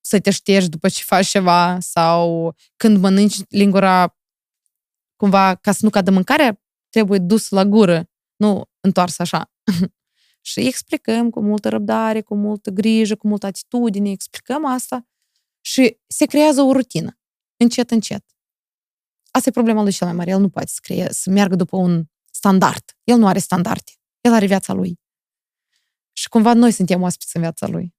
să te ștergi după ce faci ceva sau când mănânci lingura cumva ca să nu cadă mâncarea trebuie dus la gură, nu întors așa. și explicăm cu multă răbdare, cu multă grijă, cu multă atitudine, explicăm asta și se creează o rutină, încet, încet. Asta e problema lui cel mai mare. El nu poate să, crea, să meargă după un standard. El nu are standarde. El are viața lui. Și cumva noi suntem oaspeți în viața lui.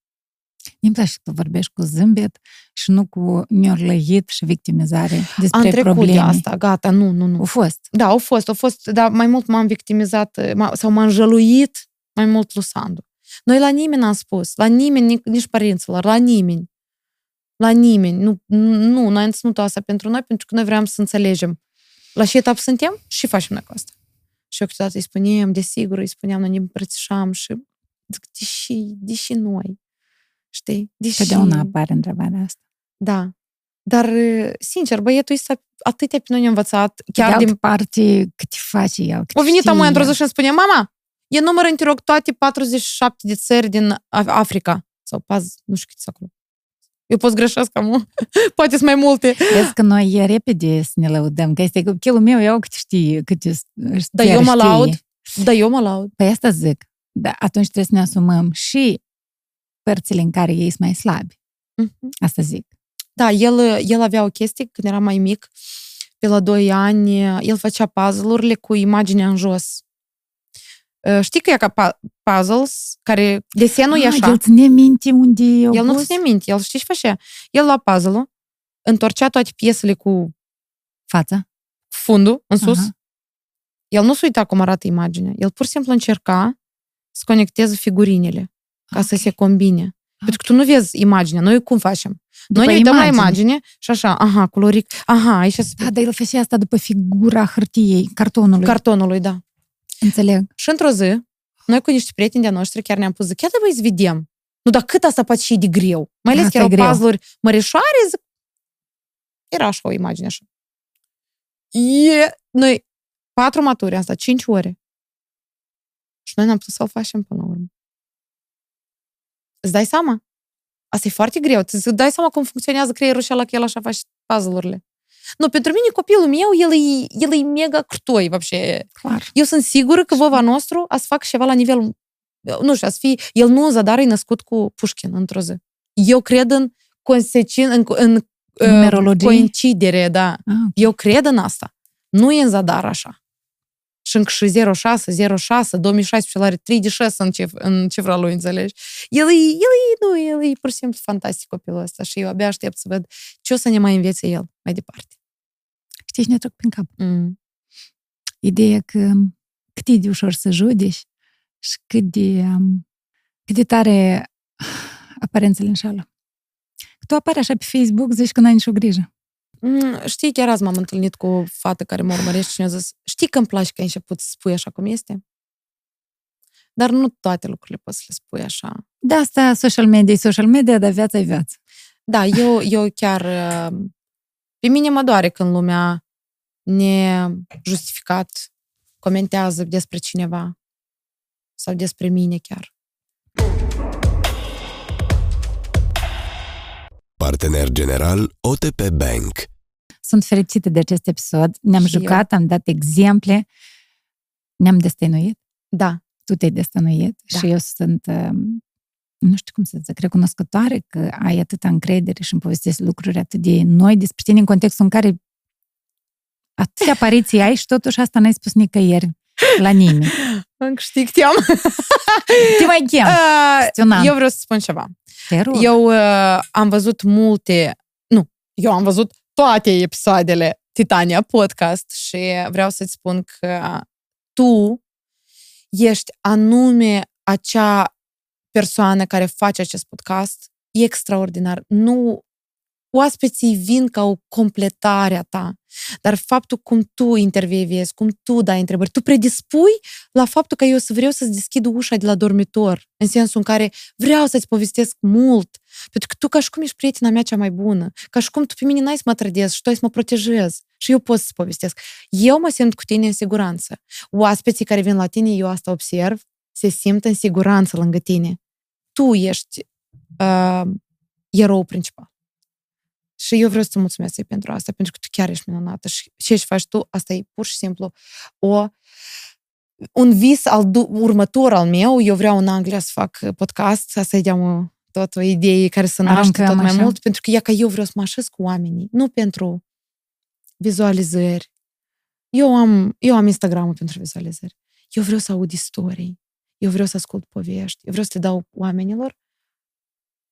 Îmi place că vorbești cu zâmbet și nu cu niorlăit și victimizare despre Am trecut probleme. de asta, gata, nu, nu, nu. Au fost. Da, au fost, au fost, dar mai mult m-am victimizat sau m-am jăluit mai mult lui Sandu. Noi la nimeni n-am spus, la nimeni, nici părinților, la nimeni la nimeni. Nu, nu noi am ținut asta pentru noi, pentru că noi vrem să înțelegem la ce etap suntem și facem noi cu asta. Și eu câteodată îi spuneam, desigur, îi spuneam, noi ne îmbrățișam și zic, deși, deși noi, știi? Deși... Totdeauna apare întrebarea asta. Da. Dar, sincer, băietul ăsta atâtea pe noi ne-a învățat. Chiar de din parte, cât face el, cât O venit amui într-o zi și îmi spune, mama, e numără, te rog, toate 47 de țări din Africa. Sau paz, nu știu câte acolo. Eu pot greșesc cam, poate sunt mai multe. Vezi că noi repede să ne lăudăm, că este copilul meu, eu cât știi, cât Da, eu mă laud. Da, eu mă laud. Păi asta zic. Da, atunci trebuie să ne asumăm și părțile în care ei sunt mai slabi. Uh-huh. Asta zic. Da, el, el avea o chestie când era mai mic, pe la 2 ani, el făcea puzzle-urile cu imaginea în jos. Uh, știi că e ca puzzles, care desenul ah, e așa. El ține minte unde El nu ține minte, el știi ce făcea? El la puzzle întorcea toate piesele cu fața, fundul în sus. Aha. El nu se uita cum arată imaginea. El pur și simplu încerca să conecteze figurinele ca okay. să se combine. Okay. Pentru că tu nu vezi imaginea. Noi cum facem? După Noi ne uităm imagine. la imagine și așa, aha, coloric, aha, aici... Da, dar el făcea asta după figura hârtiei, cartonului. Cartonului, da. Înțeleg. Și într-o zi, noi cu niște prieteni de noștri chiar ne-am pus, zic, ia să vedem. Nu, dar cât asta poate și de greu. Mai ales că erau puzzle-uri mărișoare, zic, era așa o imagine așa. E, noi, patru maturi, asta, cinci ore. Și noi n-am putut să-l facem până la urmă. Îți dai seama? Asta e foarte greu. Îți dai seama cum funcționează creierul și la că el așa face puzzle-urile. Nu, pentru mine copilul meu, el e, el e mega crutoi, вообще. Clar. Eu sunt sigură că vova nostru a să fac ceva la nivel, nu știu, a să fie, el nu zadar e născut cu Pușkin într-o zi. Eu cred în consecin, în, în Numerologie? coincidere, da. Ah, okay. Eu cred în asta. Nu e în zadar așa. Și încă și 06, 06, 2016, el are 3 de 6 în, cif- în cifra lui, înțelegi? El e, el e, nu, el e pur și simplu fantastic copilul ăsta și eu abia aștept să văd ce o să ne mai învețe el mai departe. Știi ce ne trec prin cap? Mm. Ideea că cât e de ușor să judeci și cât de, cât de tare aparențele înșală. Tu apari așa pe Facebook, zici că n-ai nicio grijă. Mm, știi, chiar azi m-am întâlnit cu o fată care mă urmărește și mi-a zis, știi că îmi place că ai început să spui așa cum este? Dar nu toate lucrurile poți să le spui așa. Da, asta social media e social media, dar viața e viață. Da, eu, eu chiar... Uh, pe mine mă doare când lumea nejustificat comentează despre cineva sau despre mine chiar. Partener general OTP Bank. Sunt fericită de acest episod. Ne-am și jucat, eu. am dat exemple, ne-am destăinuit. Da. Tu te-ai destăinuit da. și eu sunt, um, nu știu cum să zic, recunoscătoare că ai atâta încredere și îmi povestesc lucruri atât de noi despre tine în contextul în care atâtea apariții ai și totuși asta n-ai spus nicăieri la nimeni. Încă știi, te-am. Te mai chem. Uh, eu vreau să spun ceva. Te rog. Eu uh, am văzut multe, nu, eu am văzut toate episoadele Titania Podcast și vreau să-ți spun că tu ești anume acea persoană care face acest podcast e extraordinar. Nu oaspeții vin ca o completare a ta, dar faptul cum tu intervievezi, cum tu dai întrebări, tu predispui la faptul că eu să vreau să-ți deschid ușa de la dormitor, în sensul în care vreau să-ți povestesc mult, pentru că tu ca și cum ești prietena mea cea mai bună, ca și cum tu pe mine n-ai să mă trădezi și tu ai să mă protejezi și eu pot să-ți povestesc. Eu mă simt cu tine în siguranță. Oaspeții care vin la tine, eu asta observ, se simt în siguranță lângă tine. Tu ești uh, erou principal. Și eu vreau să-ți mulțumesc pentru asta, pentru că tu chiar ești minunată și ce faci tu, asta e pur și simplu o un vis al următor al meu, eu vreau în Anglia să fac podcast, să-i dea tot o idee care să naște tot mai așa. mult, pentru că e ca eu vreau să mă așez cu oamenii, nu pentru vizualizări. Eu am, eu am Instagram pentru vizualizări. Eu vreau să aud istorii. Eu vreau să ascult povești. Eu vreau să le dau oamenilor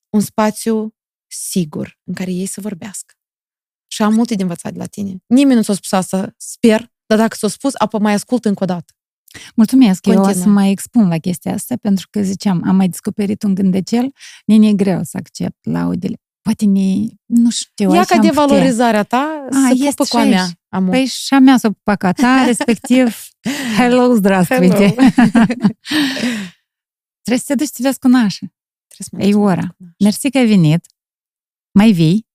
un spațiu sigur în care ei să vorbească. Și am multe de învățat de la tine. Nimeni nu ți-a spus asta, sper, dar dacă ți-a spus, apă mai ascult încă o dată. Mulțumesc, Continuă. eu o să mai expun la chestia asta, pentru că ziceam, am mai descoperit un gândecel, ne e greu să accept laudele. Poate ne, nu știu, Ia ca de valorizarea ta a, să pupă cu a mea. Amor. Păi și a mea să pupă ca ta, respectiv, hello, здравствуйте. Hello. Trebuie să te duci să te vezi cu nașă. E ora. Mersi că ai venit mai vii,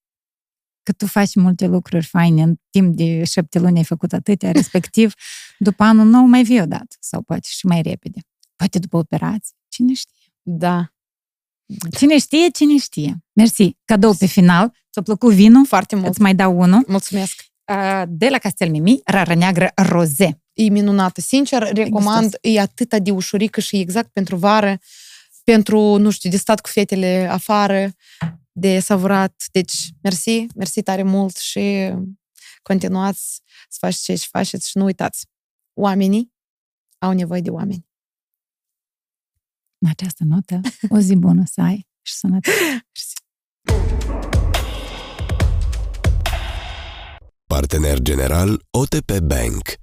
că tu faci multe lucruri faine, în timp de șapte luni ai făcut atâtea, respectiv, după anul nou mai vii odată, sau poate și mai repede. Poate după operație, cine știe. Da. Cine știe, cine știe. Mersi. Cadou pe final. Ți-a plăcut vinul? Foarte mult. Îți mai dau unul. Mulțumesc. De la Castel Mimi, rară neagră roze. E minunată. Sincer, recomand. E atâta de ușurică și exact pentru vară, pentru, nu știu, de stat cu fetele afară de savurat. Deci, mersi, mersi tare mult și continuați să faceți ce faceți și nu uitați. Oamenii au nevoie de oameni. În această notă, o zi bună să ai și sănătate. Partener general OTP Bank